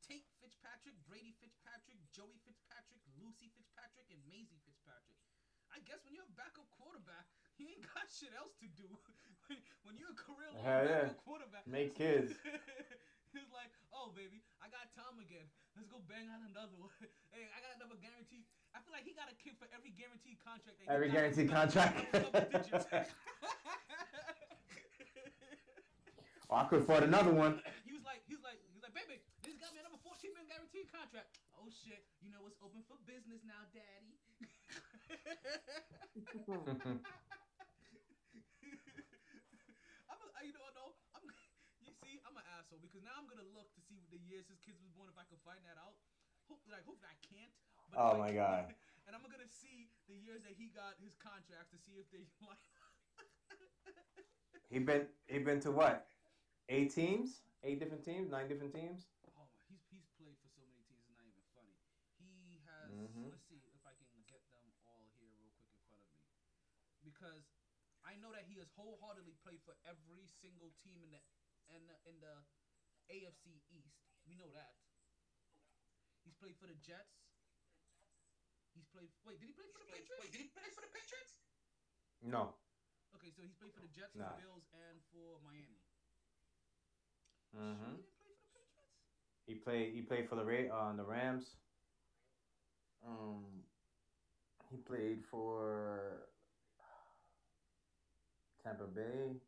tate fitzpatrick brady fitzpatrick joey fitzpatrick lucy fitzpatrick and maisie fitzpatrick I guess when you're a backup quarterback, you ain't got shit else to do. when, (laughs) when you're a career long yeah. backup quarterback, Make kids. (laughs) Oh baby, I got Tom again. Let's go bang out another one. (laughs) hey, I got another guaranteed. I feel like he got a kid for every guaranteed contract. That Every guaranteed contract. (laughs) digits. (laughs) Oh, I could afford another one. he was like, he was like, he was like, baby, this got me another 14 million guaranteed contract. Oh shit, you know what's open for business now, daddy. I'm a, you know, no, I'm. You see, I'm an asshole because now I'm gonna look to the years his kids was born if I could find that out. Hope, like, hopefully I can't. But Oh my can- God. (laughs) And I'm gonna see the years that he got his contracts to see if they (laughs) like. He been he been to what? Eight teams? Eight different teams? Nine different teams? Oh, he's he's played for so many teams. It's not even funny. He has. Mhm. Let's see if I can get them all here real quick in front of me, because I know that he has wholeheartedly played for every single team in the in the, in the AFC East. We know that. He's played for the Jets. He's played. Wait, did he play for the Patriots? Wait, did he play for the Patriots? No. Okay, so he's played for the Jets, Nah. the Bills, and for Miami. Mm-hmm. He didn't play for the Patriots. He played he played for the Ra- uh, the Rams. Um he played for Tampa Bay.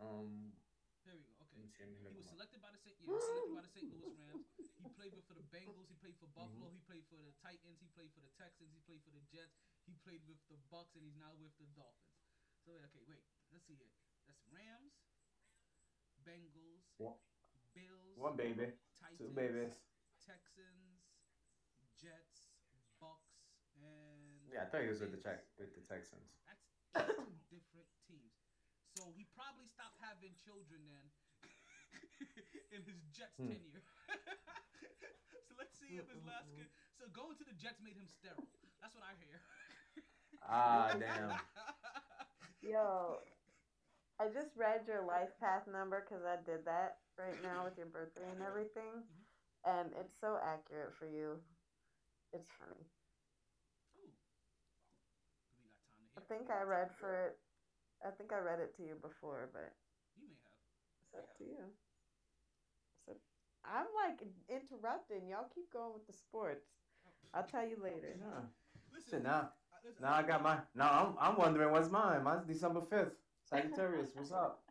Um He was selected by the Saint. Yeah, selected by the St. Louis Rams. He played with for the Bengals. He played for mm-hmm. Buffalo. He played for the Titans. He played for the Texans. He played for the Jets. He played with the Bucs, and he's now with the Dolphins. So okay, wait. Let's see here. That's Rams, Bengals, One- Bills, One baby. Titans, Two babies. Texans, Jets, Bucs, and Yeah, I thought he was with the Bills. with the Texans. That's eight (coughs) different teams. So he probably stopped having children then (laughs) in his Jets Hmm. tenure. (laughs) so let's see if his last (laughs) kid. So going to the Jets made him sterile. That's what I hear. Ah damn. Yo, I just read your life path number because I did that right now with your birthday and everything, and it's so accurate for you. It's funny. Ooh. We got time to I think I read for it. I think I read it to you before, but You may have. it's up to you. So I'm like interrupting. Y'all keep going with the sports. I'll tell you later. Yeah. Listen, now listen, now I got my now I'm I'm wondering what's mine. Mine's December fifth. Sagittarius, what's up?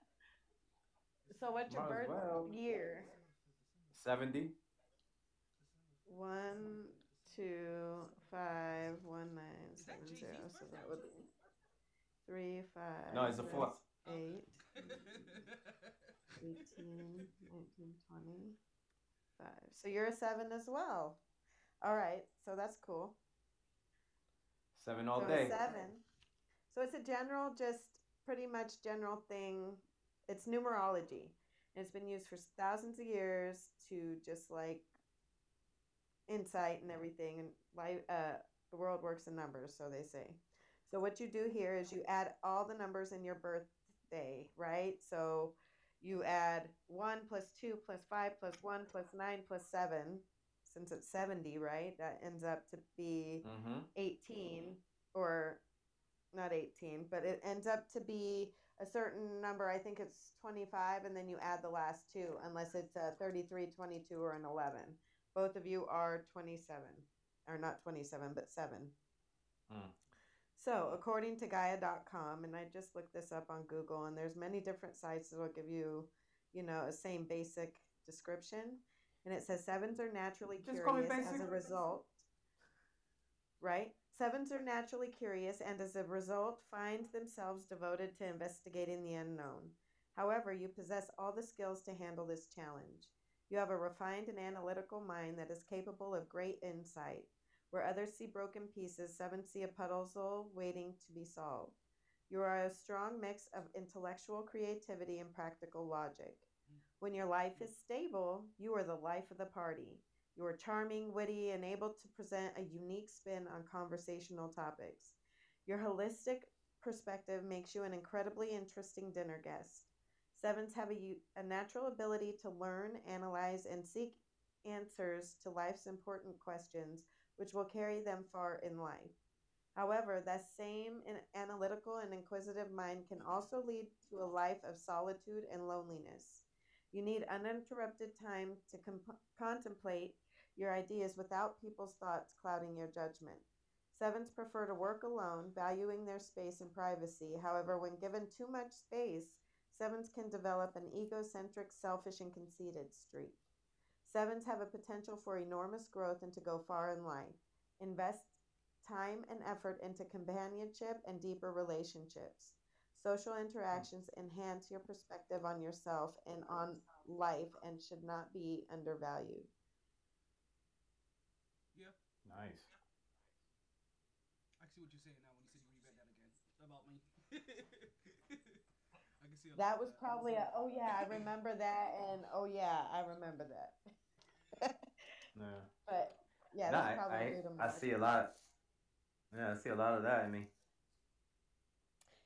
So what's your Might birth well. year? Seventy? One, two, five, one, nine, Is that seven, Jay-Z's zero. So that would be three, five. No, it's the six, fourth. Eight, (laughs) 18, 19, 20, five. So you're a seven as well. All right. So that's cool. Seven all so day. Seven. So it's a general, just pretty much general thing. It's numerology. And it's been used for thousands of years to just like insight and everything. And life, uh, the world works in numbers, so they say. So what you do here is you add all the numbers in your birthday, right? So you add 1 plus 2 plus 5 plus 1 plus 9 plus 7. Since it's 70, right? That ends up to be Mm-hmm. 18 or not 18 but it ends up to be a certain number i think it's 25 and then you add the last two unless it's a 33 22 or an 11 both of you are 27 or not 27 but 7 Hmm. So according to gaia.com and i just looked this up on google and there's many different sites that will give you you know a same basic description and it says sevens are naturally Just curious as a result right? Sevens are naturally curious and as a result find themselves devoted to investigating the unknown. However, you possess all the skills to handle this challenge. You have a refined and analytical mind that is capable of great insight. Where others see broken pieces, sevens see a puzzle waiting to be solved. You are a strong mix of intellectual creativity and practical logic. When your life is stable, you are the life of the party. You are charming, witty, and able to present a unique spin on conversational topics. Your holistic perspective makes you an incredibly interesting dinner guest. Sevens have a, a natural ability to learn, analyze, and seek answers to life's important questions, which will carry them far in life. However, that same analytical and inquisitive mind can also lead to a life of solitude and loneliness. You need uninterrupted time to comp- contemplate your ideas without people's thoughts clouding your judgment. Sevens prefer to work alone, valuing their space and privacy. However, when given too much space, sevens can develop an egocentric, selfish, and conceited streak. Sevens have a potential for enormous growth and to go far in life. Invest time and effort into companionship and deeper relationships. Social interactions enhance your perspective on yourself and on life and should not be undervalued. Yeah, Nice. I see what you're saying now when you said you reread that again about me. (laughs) I can see a lot That was probably a, oh yeah, I remember that, and oh yeah, I remember that. (laughs) Yeah. But yeah, No, that's I, probably I, due to I see a lot. Yeah, I see a lot of that in me.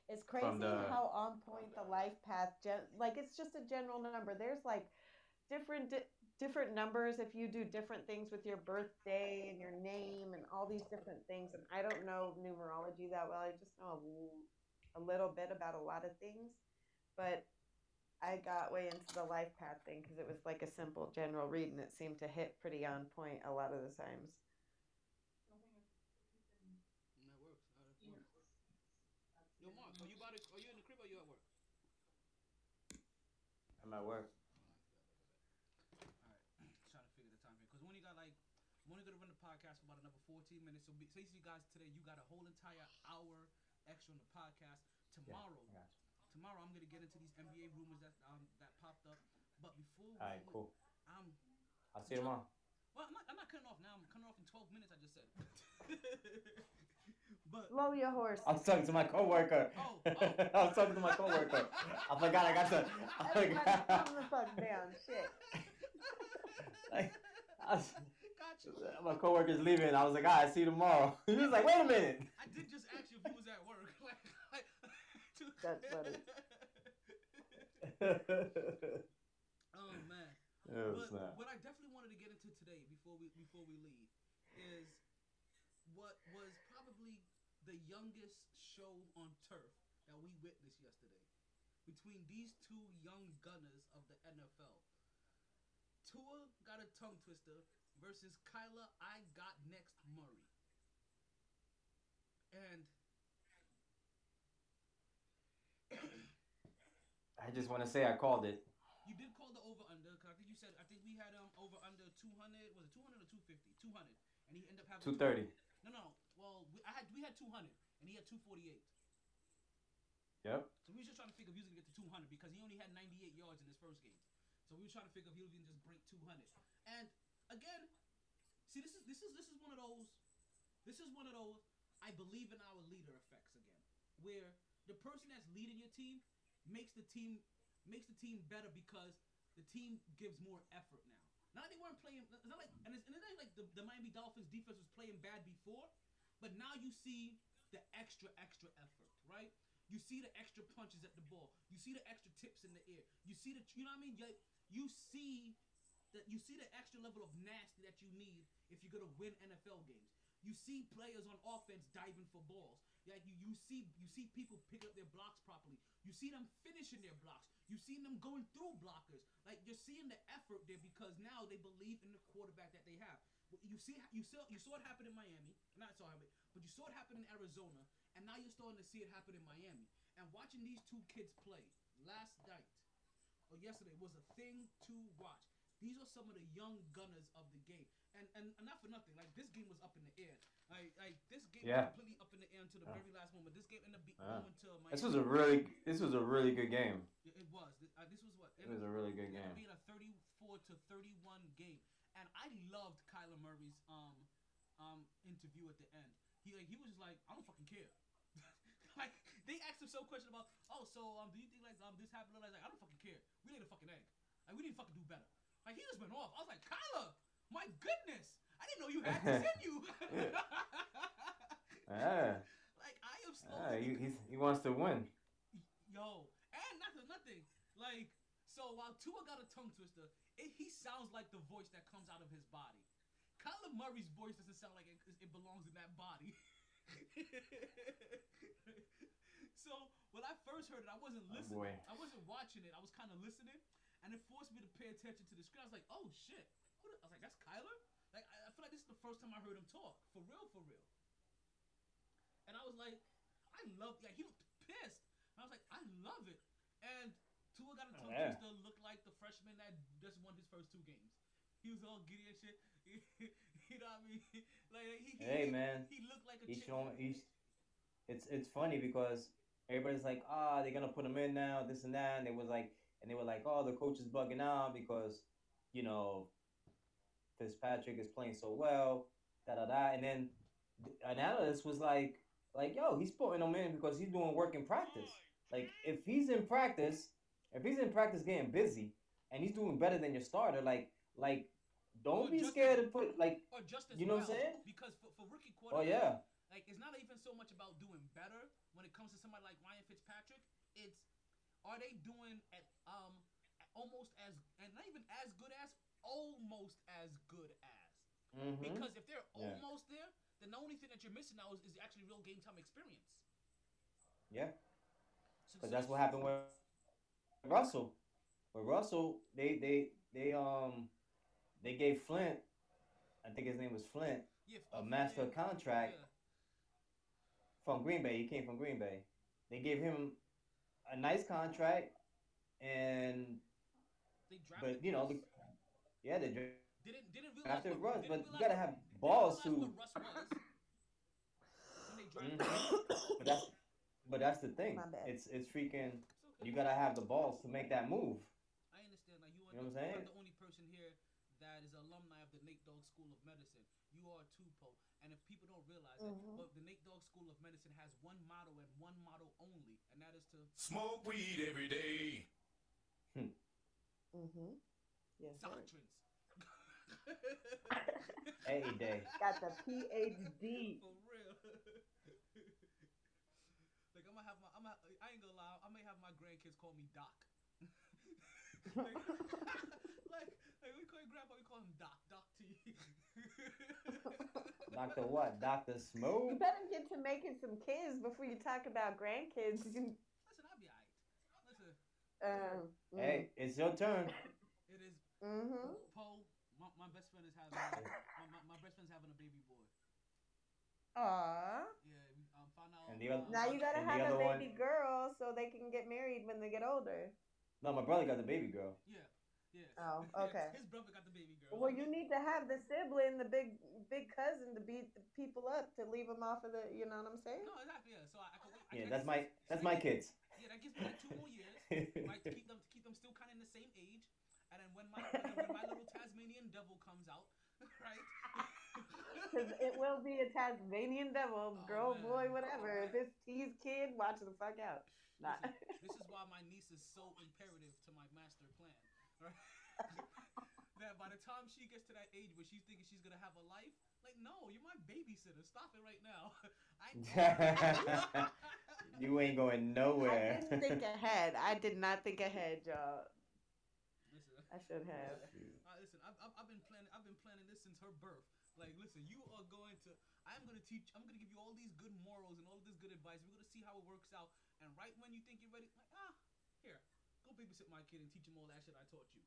It's crazy the- how on point the life path, gen- like it's just a general number. There's like different di- different numbers if you do different things with your birthday and your name and all these different things. And I don't know numerology that well. I just know a little bit about a lot of things, but I got way into the life path thing because it was like a simple general read and it seemed to hit pretty on point a lot of the times. And that works. That works. Yo, Mark, are you about to, are you in the crib or you at work? I'm at work. Alright, trying to figure the time here. Because when you got like, I'm only going to run the podcast for about another 14 minutes. So basically, guys, today you got a whole entire hour extra on the podcast. Tomorrow, I got you. Tomorrow I'm going to get into these NBA rumors that um that popped up. But before All right, we- cool. I'm, I'll see you tomorrow. well, I'm not, I'm not cutting off now. I'm cutting off in 12 minutes, I just said. (laughs) but, Blow your horse. I was talking to my coworker. Oh, oh. (laughs) I was talking to my coworker. I forgot. I got to. I Everybody forgot. calm the fuck down. Shit. (laughs) Like, I was- gotcha. my coworker's leaving. I was like, all right, see you tomorrow. He was like, wait a minute. I did just ask you if you was at work. like, like, to- That's funny. (laughs) (laughs) oh man. But snap. what I definitely wanted to get into today before we before we leave is what was probably the youngest show on turf that we witnessed yesterday between these two young gunners of the NFL. Tua got a tongue twister versus Kyler I got next Murray. And I just want to say I called it. You did call the over under because I think you said I think we had um over under 200 was it 200 or 250 200 and he ended up having 230. No, no. Well, we, I had we had 200 and he had 248. Yep. So we were just trying to figure if he was gonna get to 200 because he only had 98 yards in his first game. So we were trying to figure if he was gonna just break 200. And again, see this is this is this is one of those this is one of those I believe in our leader effects again, where the person that's leading your team makes the team makes the team better because the team gives more effort now. Not that they weren't playing. It's not like and it's, and it's not like the, the Miami Dolphins defense was playing bad before, but now you see the extra extra effort, right? You see the extra punches at the ball. You see the extra tips in the air. You see the you know what I mean? You, you see that you see the extra level of nasty that you need if you're gonna win NFL games. You see players on offense diving for balls. Like you, you see you see people pick up their blocks properly. You see them finishing their blocks. You see them going through blockers. Like you're seeing the effort there because now they believe in the quarterback that they have. You see you saw you saw it happen in Miami. Not saw it, but you saw it happen in Arizona, and now you're starting to see it happen in Miami. And watching these two kids play last night or yesterday was a thing to watch. These are some of the young gunners of the game, and and, not for nothing. Like this game was up in the air. Like like this game Yeah. was completely up in the air until the Yeah. very last moment. This game ended up be- Yeah. going to Miami. This was a really this was a really good game. It it was. Uh, This was what? It was a really good game. Being a 34 to 31 game, and I loved Kyler Murray's um um interview at the end. He like he was just like I don't fucking care. (laughs) like they asked him some question about oh so um do you think like um this happened? Like I don't fucking care. We laid a fucking egg. Like we need to fucking do better. Like he just went off. I was like Kyler, my goodness, I didn't know you had this in you. Yeah. (laughs) Like I am slowly ah, he, he's, he wants to win. Yo, and not for nothing. Like, so while Tua got a tongue twister, it, he sounds like the voice that comes out of his body. Kyler Murray's voice doesn't sound like it, it belongs in that body. (laughs) so when I first heard it, I wasn't Oh, listening. boy. I wasn't watching it. I was kind of listening, and it forced me to pay attention to the screen. I was like, "Oh shit!" Who the- I was like, "That's Kyler." Like I, I feel like this is the first time I heard him talk for real, for real. And I was like, I love. Yeah, he looked pissed. And I was like, I love it. And Tua got a tongue Yeah. twister, looked like the freshman that just won his first two games. He was all giddy and shit. (laughs) you know what I mean? (laughs) Like he, he Hey, man. he looked like a He's showing. He's. It's it's funny because everybody's like, ah, they're gonna put him in now, this and that, and it was like, and they were like, oh, the coach is bugging out because, you know, Fitzpatrick is playing so well, da da da, and then an analyst was like, like, yo, he's putting him in because he's doing work in practice. Like, if he's in practice, if he's in practice getting busy, and he's doing better than your starter, like, like, don't Or be scared as- to put like, or just as you know well, what I'm saying? Because for, for rookie Oh yeah. like it's not even so much about doing better when it comes to somebody like Ryan Fitzpatrick. It's are they doing at um almost as and not even as good as almost as good as. Mhm. Because if they're Yeah. almost there, then the only thing that you're missing now is, is actually real game time experience. Yeah. So- Because so that's what happened with Russell. With Russell, they they they um they gave Flint, I think his name was Flint, Yeah, a master Flint, contract yeah. from Green Bay. He came from Green Bay. They gave him a nice contract, and They but you know, the, yeah, they didn't didn't realize after what, Russ, didn't but you gotta have balls to. what Russ was when they drafted Mhm. (coughs) But that's but that's the thing. It's it's freaking. It's okay. You gotta have the balls to make that move. I understand. Like you are, You know the, what I'm you are saying? the only person here that is an alumni of the Nate Dogg School of Medicine. You are too, Poe. And if people don't realize it, Mhm. but the Nate Dogg School of Medicine has one motto and one motto only, and that is to Smoke weed every day. Mm-hmm. Yes, doctrines. Hey, day. (laughs) Got the PhD. For real. (laughs) like I'm gonna have my, I'm gonna, I ain't gonna lie, I may have my grandkids call me Doc. (laughs) like, like, like we call your grandpa, we call him Doc, Doc T. Doctor what? Doctor Smooth? You better get to making some kids before you talk about grandkids. Listen, I'll be alright. Listen, um, Hey, it's your turn. it is Mm-hmm. Poe. My, my best friend is having (coughs) my, my, my best friend's having a baby boy. Aww. Yeah, um, found out. And the other- uh, Now you gotta And the have a other one- baby girl so they can get married when they get older. No, my brother got the baby girl. Yeah, yeah. Oh, (laughs) okay. His brother got the baby girl. Well, you need to have the sibling, the big big cousin, to beat the people up to leave them off of the. You know what I'm saying? No, exactly. Yeah. So I, I can. I Yeah, can- that's my that's my kids. Yeah, that gives me like two more years, (laughs) right? To keep them to keep them still kind of in the same age, and then when my when, when my little Tasmanian devil comes out, (laughs) right? Because it will be a Tasmanian devil, Oh, girl, man. boy, oh, whatever. If it's T's kid, watch the fuck out. Nah. Listen, (laughs) this is why my niece is so imperative to my master plan, right? (laughs) that by the time she gets to that age where she's thinking she's gonna have a life, like, no, you're my babysitter. Stop it right now. I you ain't going I nowhere. didn't think ahead. I did not think ahead, y'all. Listen, I should have. Uh, listen, I've, I've, I've been planning. I've been planning this since her birth. Like, listen, you are going to. I'm gonna teach. I'm gonna give you all these good morals and all of this good advice. We're gonna see how it works out. And right when you think you're ready, like, ah, here, go babysit my kid and teach him all that shit I taught you.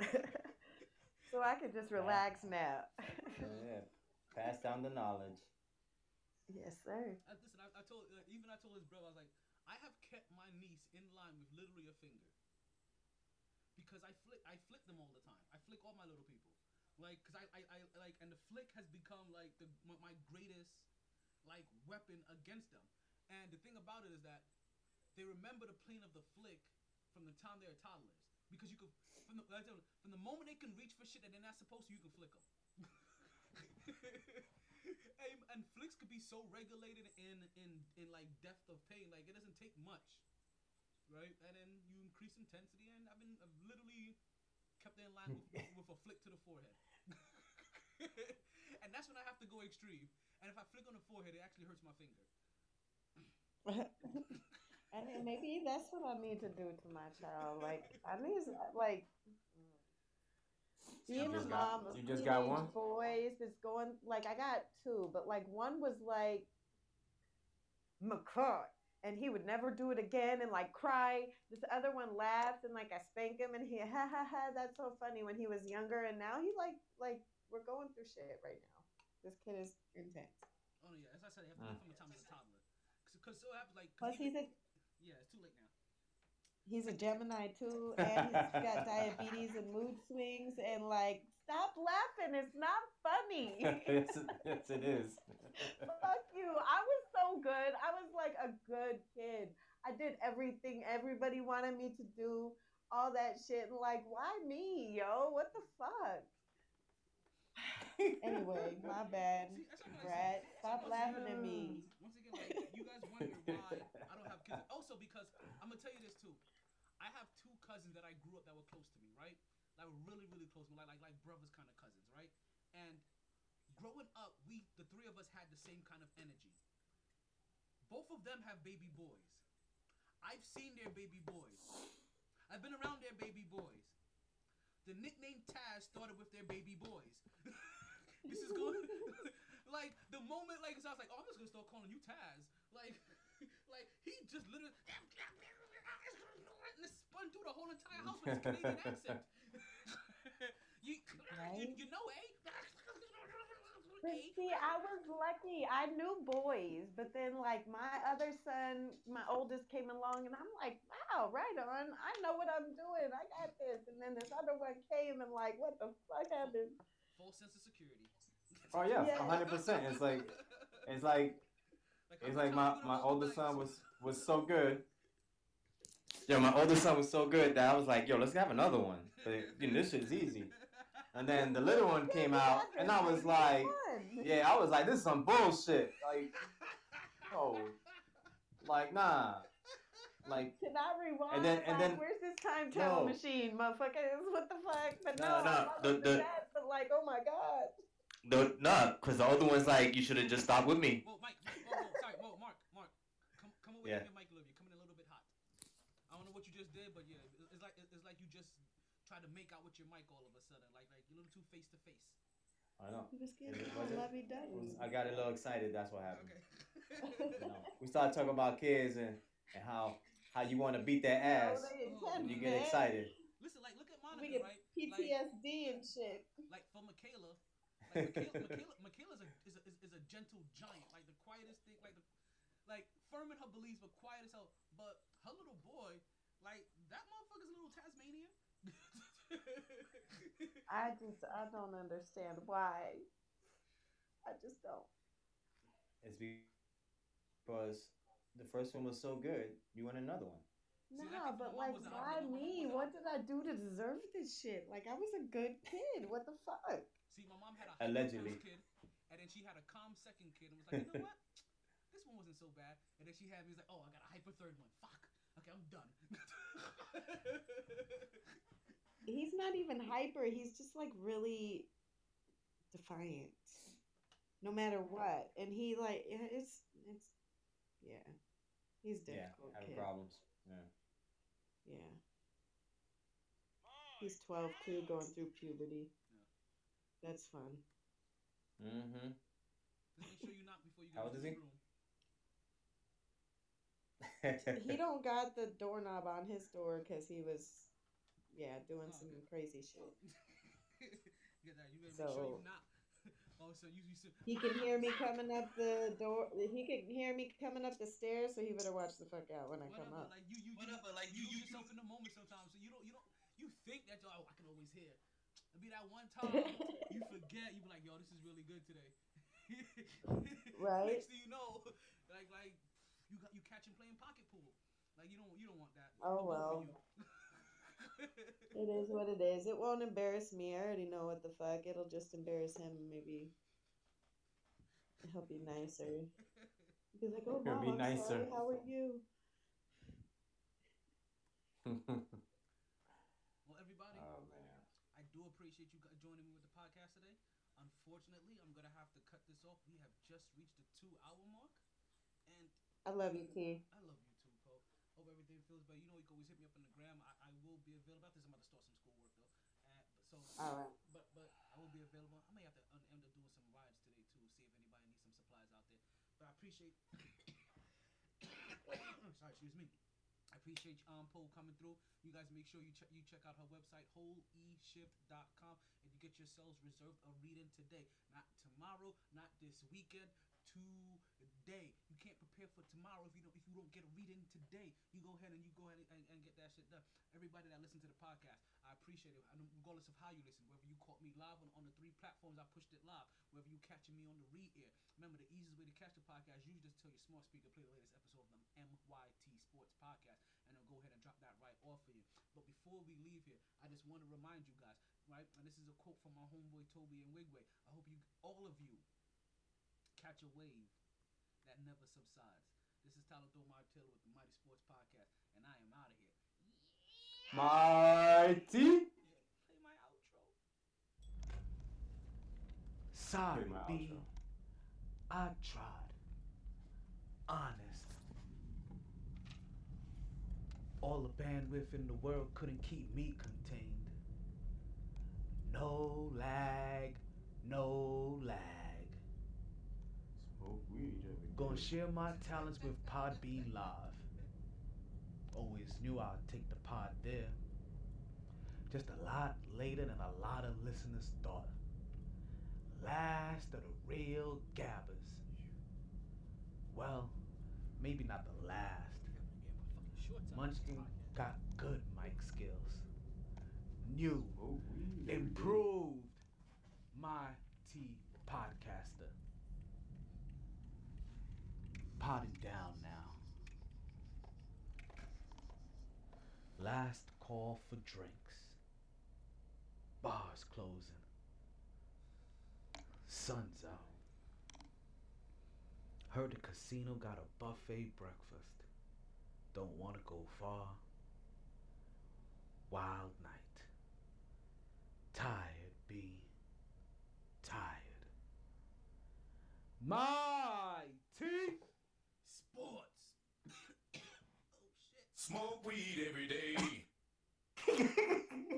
(laughs) so I can just relax now. yeah, pass down the knowledge. yes, sir. Uh, listen, I, I told uh, even I told his brother, I was like, I have kept my niece in line with literally a finger. Because I flick, I flick them all the time. I flick all my little people, like, cause I, I, I like, and the flick has become like the my, my greatest, like, weapon against them. And the thing about it is that they remember the plane of the flick from the time they're toddlers. Because you could, from the, from the moment they can reach for shit that they're not supposed to, you can flick them. and, (laughs) and flicks could be so regulated in in in like depth of pain, like it doesn't take much, right? And then you increase intensity, and I've been I've literally kept in line with, (laughs) with a flick to the forehead. (laughs) and that's when I have to go extreme. And if I flick on the forehead, it actually hurts my finger. (laughs) and maybe that's what I need to do to my child. Like I need, like, Me and my got- mom, you just got one? boys. It's going like I got two, but like one was like McCart, and he would never do it again, and like cry. This other one laughs and like I spank him, and he (laughs) ha ha ha. That's so funny when he was younger, and now he like like we're going through shit right now. This kid is intense. Oh yeah, as I said, you have to Mm. from the time he's a toddler. Because so happens like. 'cause Plus, he's even- a Yeah, it's too late now. He's a Gemini too, and he's (laughs) got diabetes and mood swings, and like stop laughing. It's not funny. (laughs) yes, yes, it is. Fuck you. I was so good. I was like a good kid. I did everything everybody wanted me to do, all that shit. And like, why me, yo? What the fuck? anyway, (laughs) my bad, See, that's what I'm Brad. Stop laughing again- at me. Once again, like you guys wonder why I don't have kids. Also, because I'm gonna tell you this too. Cousins that I grew up that were close to me, right? That were really, really close, like like like brothers kind of cousins, right? And growing up, we the three of us had the same kind of energy. Both of them have baby boys. I've seen their baby boys. I've been around their baby boys. The nickname Taz started with their baby boys. (laughs) this is going (laughs) like the moment like so I was like, oh, I'm just gonna start calling you Taz. Like, (laughs) like he just literally and it spun through the whole entire house with his Canadian (laughs) accent. (laughs) you, you, you know, eh? But Eh? see, I was lucky. I knew boys, but then like my other son, my oldest came along, and I'm like, wow, right on. I know what I'm doing. I got this. And then this other one came, and like, what the fuck happened? Full sense of security. Oh yeah, Yeah. hundred percent. It's like it's like it's like my my oldest son was was so good. Yo, my oldest son was so good that I was like, yo, let's have another one. But you know, this shit's easy. And then the little one came out, and I was like, yeah, I was like, this is some bullshit. Like, oh, like nah, like Can I rewind? And then- and Like, then- where's this time travel No. machine, motherfuckers? What the fuck? But No, no, no, I'm the- not the- that, but like, oh my god. no, nah, cause the older one's like, you should have just stopped with me. Whoa, Mike, Mike, whoa, whoa, sorry, whoa, Mark, Mark, come, come away Yeah. from your mic a little. You're coming in a little bit hot. I don't know what you just did, but yeah, it- it's like it's like you just tried to make out with your mic all of a sudden, like like you're a little too face to face. I know. He was Is getting it- all was it- lovey It was- dovey. I got a little excited. That's what happened. Okay. (laughs) You know, we started talking about kids and, and how how you want to beat their ass. and oh, you get excited. Listen, like look at We Monica, get right? Like, PTSD and shit. like for Michaela, like Michaela, Michaela, Michaela's a is, a is is a gentle giant, like the quietest thing, like the like firm in her beliefs, but quiet as hell. But her little boy, like that motherfucker's a little Tasmanian. (laughs) I just, I don't understand why. I just don't. It's because the first one was so good. You want another one. See, I No, think but like, was an why outlaw. My mom me? What did I do to deserve this shit? Like, I was a good kid. What the fuck? See, my mom had a hyper Allegedly. first kid, and then she had a calm second kid, and was like, you know what? (laughs) This one wasn't so bad. And then she had me was like, oh, I got a hyper third one. Fuck. Okay, I'm done. (laughs) He's not even hyper. He's just like really defiant, no matter what. And he like, yeah, it's, it's, yeah, he's Yeah, difficult. having kid. problems. Yeah. Yeah. He's 12 too, going through puberty. That's fun. Mm-hmm. Just make sure you knock before you go old into is the room. he don't got the doorknob on his door because he was, yeah, doing Oh, some okay. crazy shit. (laughs) Get that. You better make sure So- you knock. (laughs) Oh, so you, you should, He can hear me coming up the door. He can hear me coming up the stairs, so he better watch the fuck out when I come up. Like you, you, whatever. Like you, you yourself in the moment sometimes. So you don't, you don't, you think that oh, I can always hear. It'll be that one time (laughs) you forget. You be like, yo, this is really good today. Right. Next thing you know, like like you got you catch him playing pocket pool. Like you don't you don't want that. Oh, For both of well. You. It is what it is. It won't embarrass me. I already know what the fuck. It'll just embarrass him. Maybe he'll be nicer. Be like, oh, He'll mom, be I'm nicer." sorry. How are you? well, everybody, oh man. I do appreciate you guys joining me with the podcast today. Unfortunately, I'm gonna have to cut this off. We have just reached the two-hour mark, and I love you, T. I love you too, Poe. Hope everything feels better. You know, you can always hit me up on the gram. I, I will be available. After this, I'm about to start some schoolwork though. Uh, but So, All right. but but I will be available. I may have to end up doing some rides today too. See if anybody needs some supplies out there. But I appreciate. (coughs) Sorry, excuse me. I appreciate um Poe coming through. You guys make sure you check you check out her website holyshift.com and you get yourselves reserved a reading today, not tomorrow, not this weekend. Today, you can't prepare for tomorrow if you don't if you don't get a reading today. You go ahead and you go ahead and, and get that shit done. Everybody that listens to the podcast, I appreciate it. Regardless of how you listen, whether you caught me live on, on the three platforms I pushed it live, whether you catching me on the re air. Remember, the easiest way to catch the podcast, usually just tell your smart speaker play the latest episode of the MyT Sports Podcast, and I'll go ahead and drop that right off for you. But before we leave here, I just want to remind you guys, right? And this is a quote from my homeboy Toby and Wigway. I hope you, all of you, catch a wave that never subsides. This is Tyler Thor Martello with the MyT Sports Podcast, and I am out of here. Mighty. Play my outro. Sorry, my B. outro. I tried. Honest. All the bandwidth in the world couldn't keep me contained. No lag, no lag. Oh, weed Gonna share my talents with Podbean Live. Always knew I'd take the pod there. Just a lot later than a lot of listeners thought. Last of the real gabbers. Well, maybe not the last. Munchkin got good mic skills. New, Smoke oh, weed every day. improved my T podcaster. Potting down now. Last call for drinks. Bars closing. Sun's out. Heard the casino got a buffet breakfast. Don't want to go far. Wild night. Tired, B. Tired. My teeth sports. (coughs) oh, Smoke weed every day. (laughs)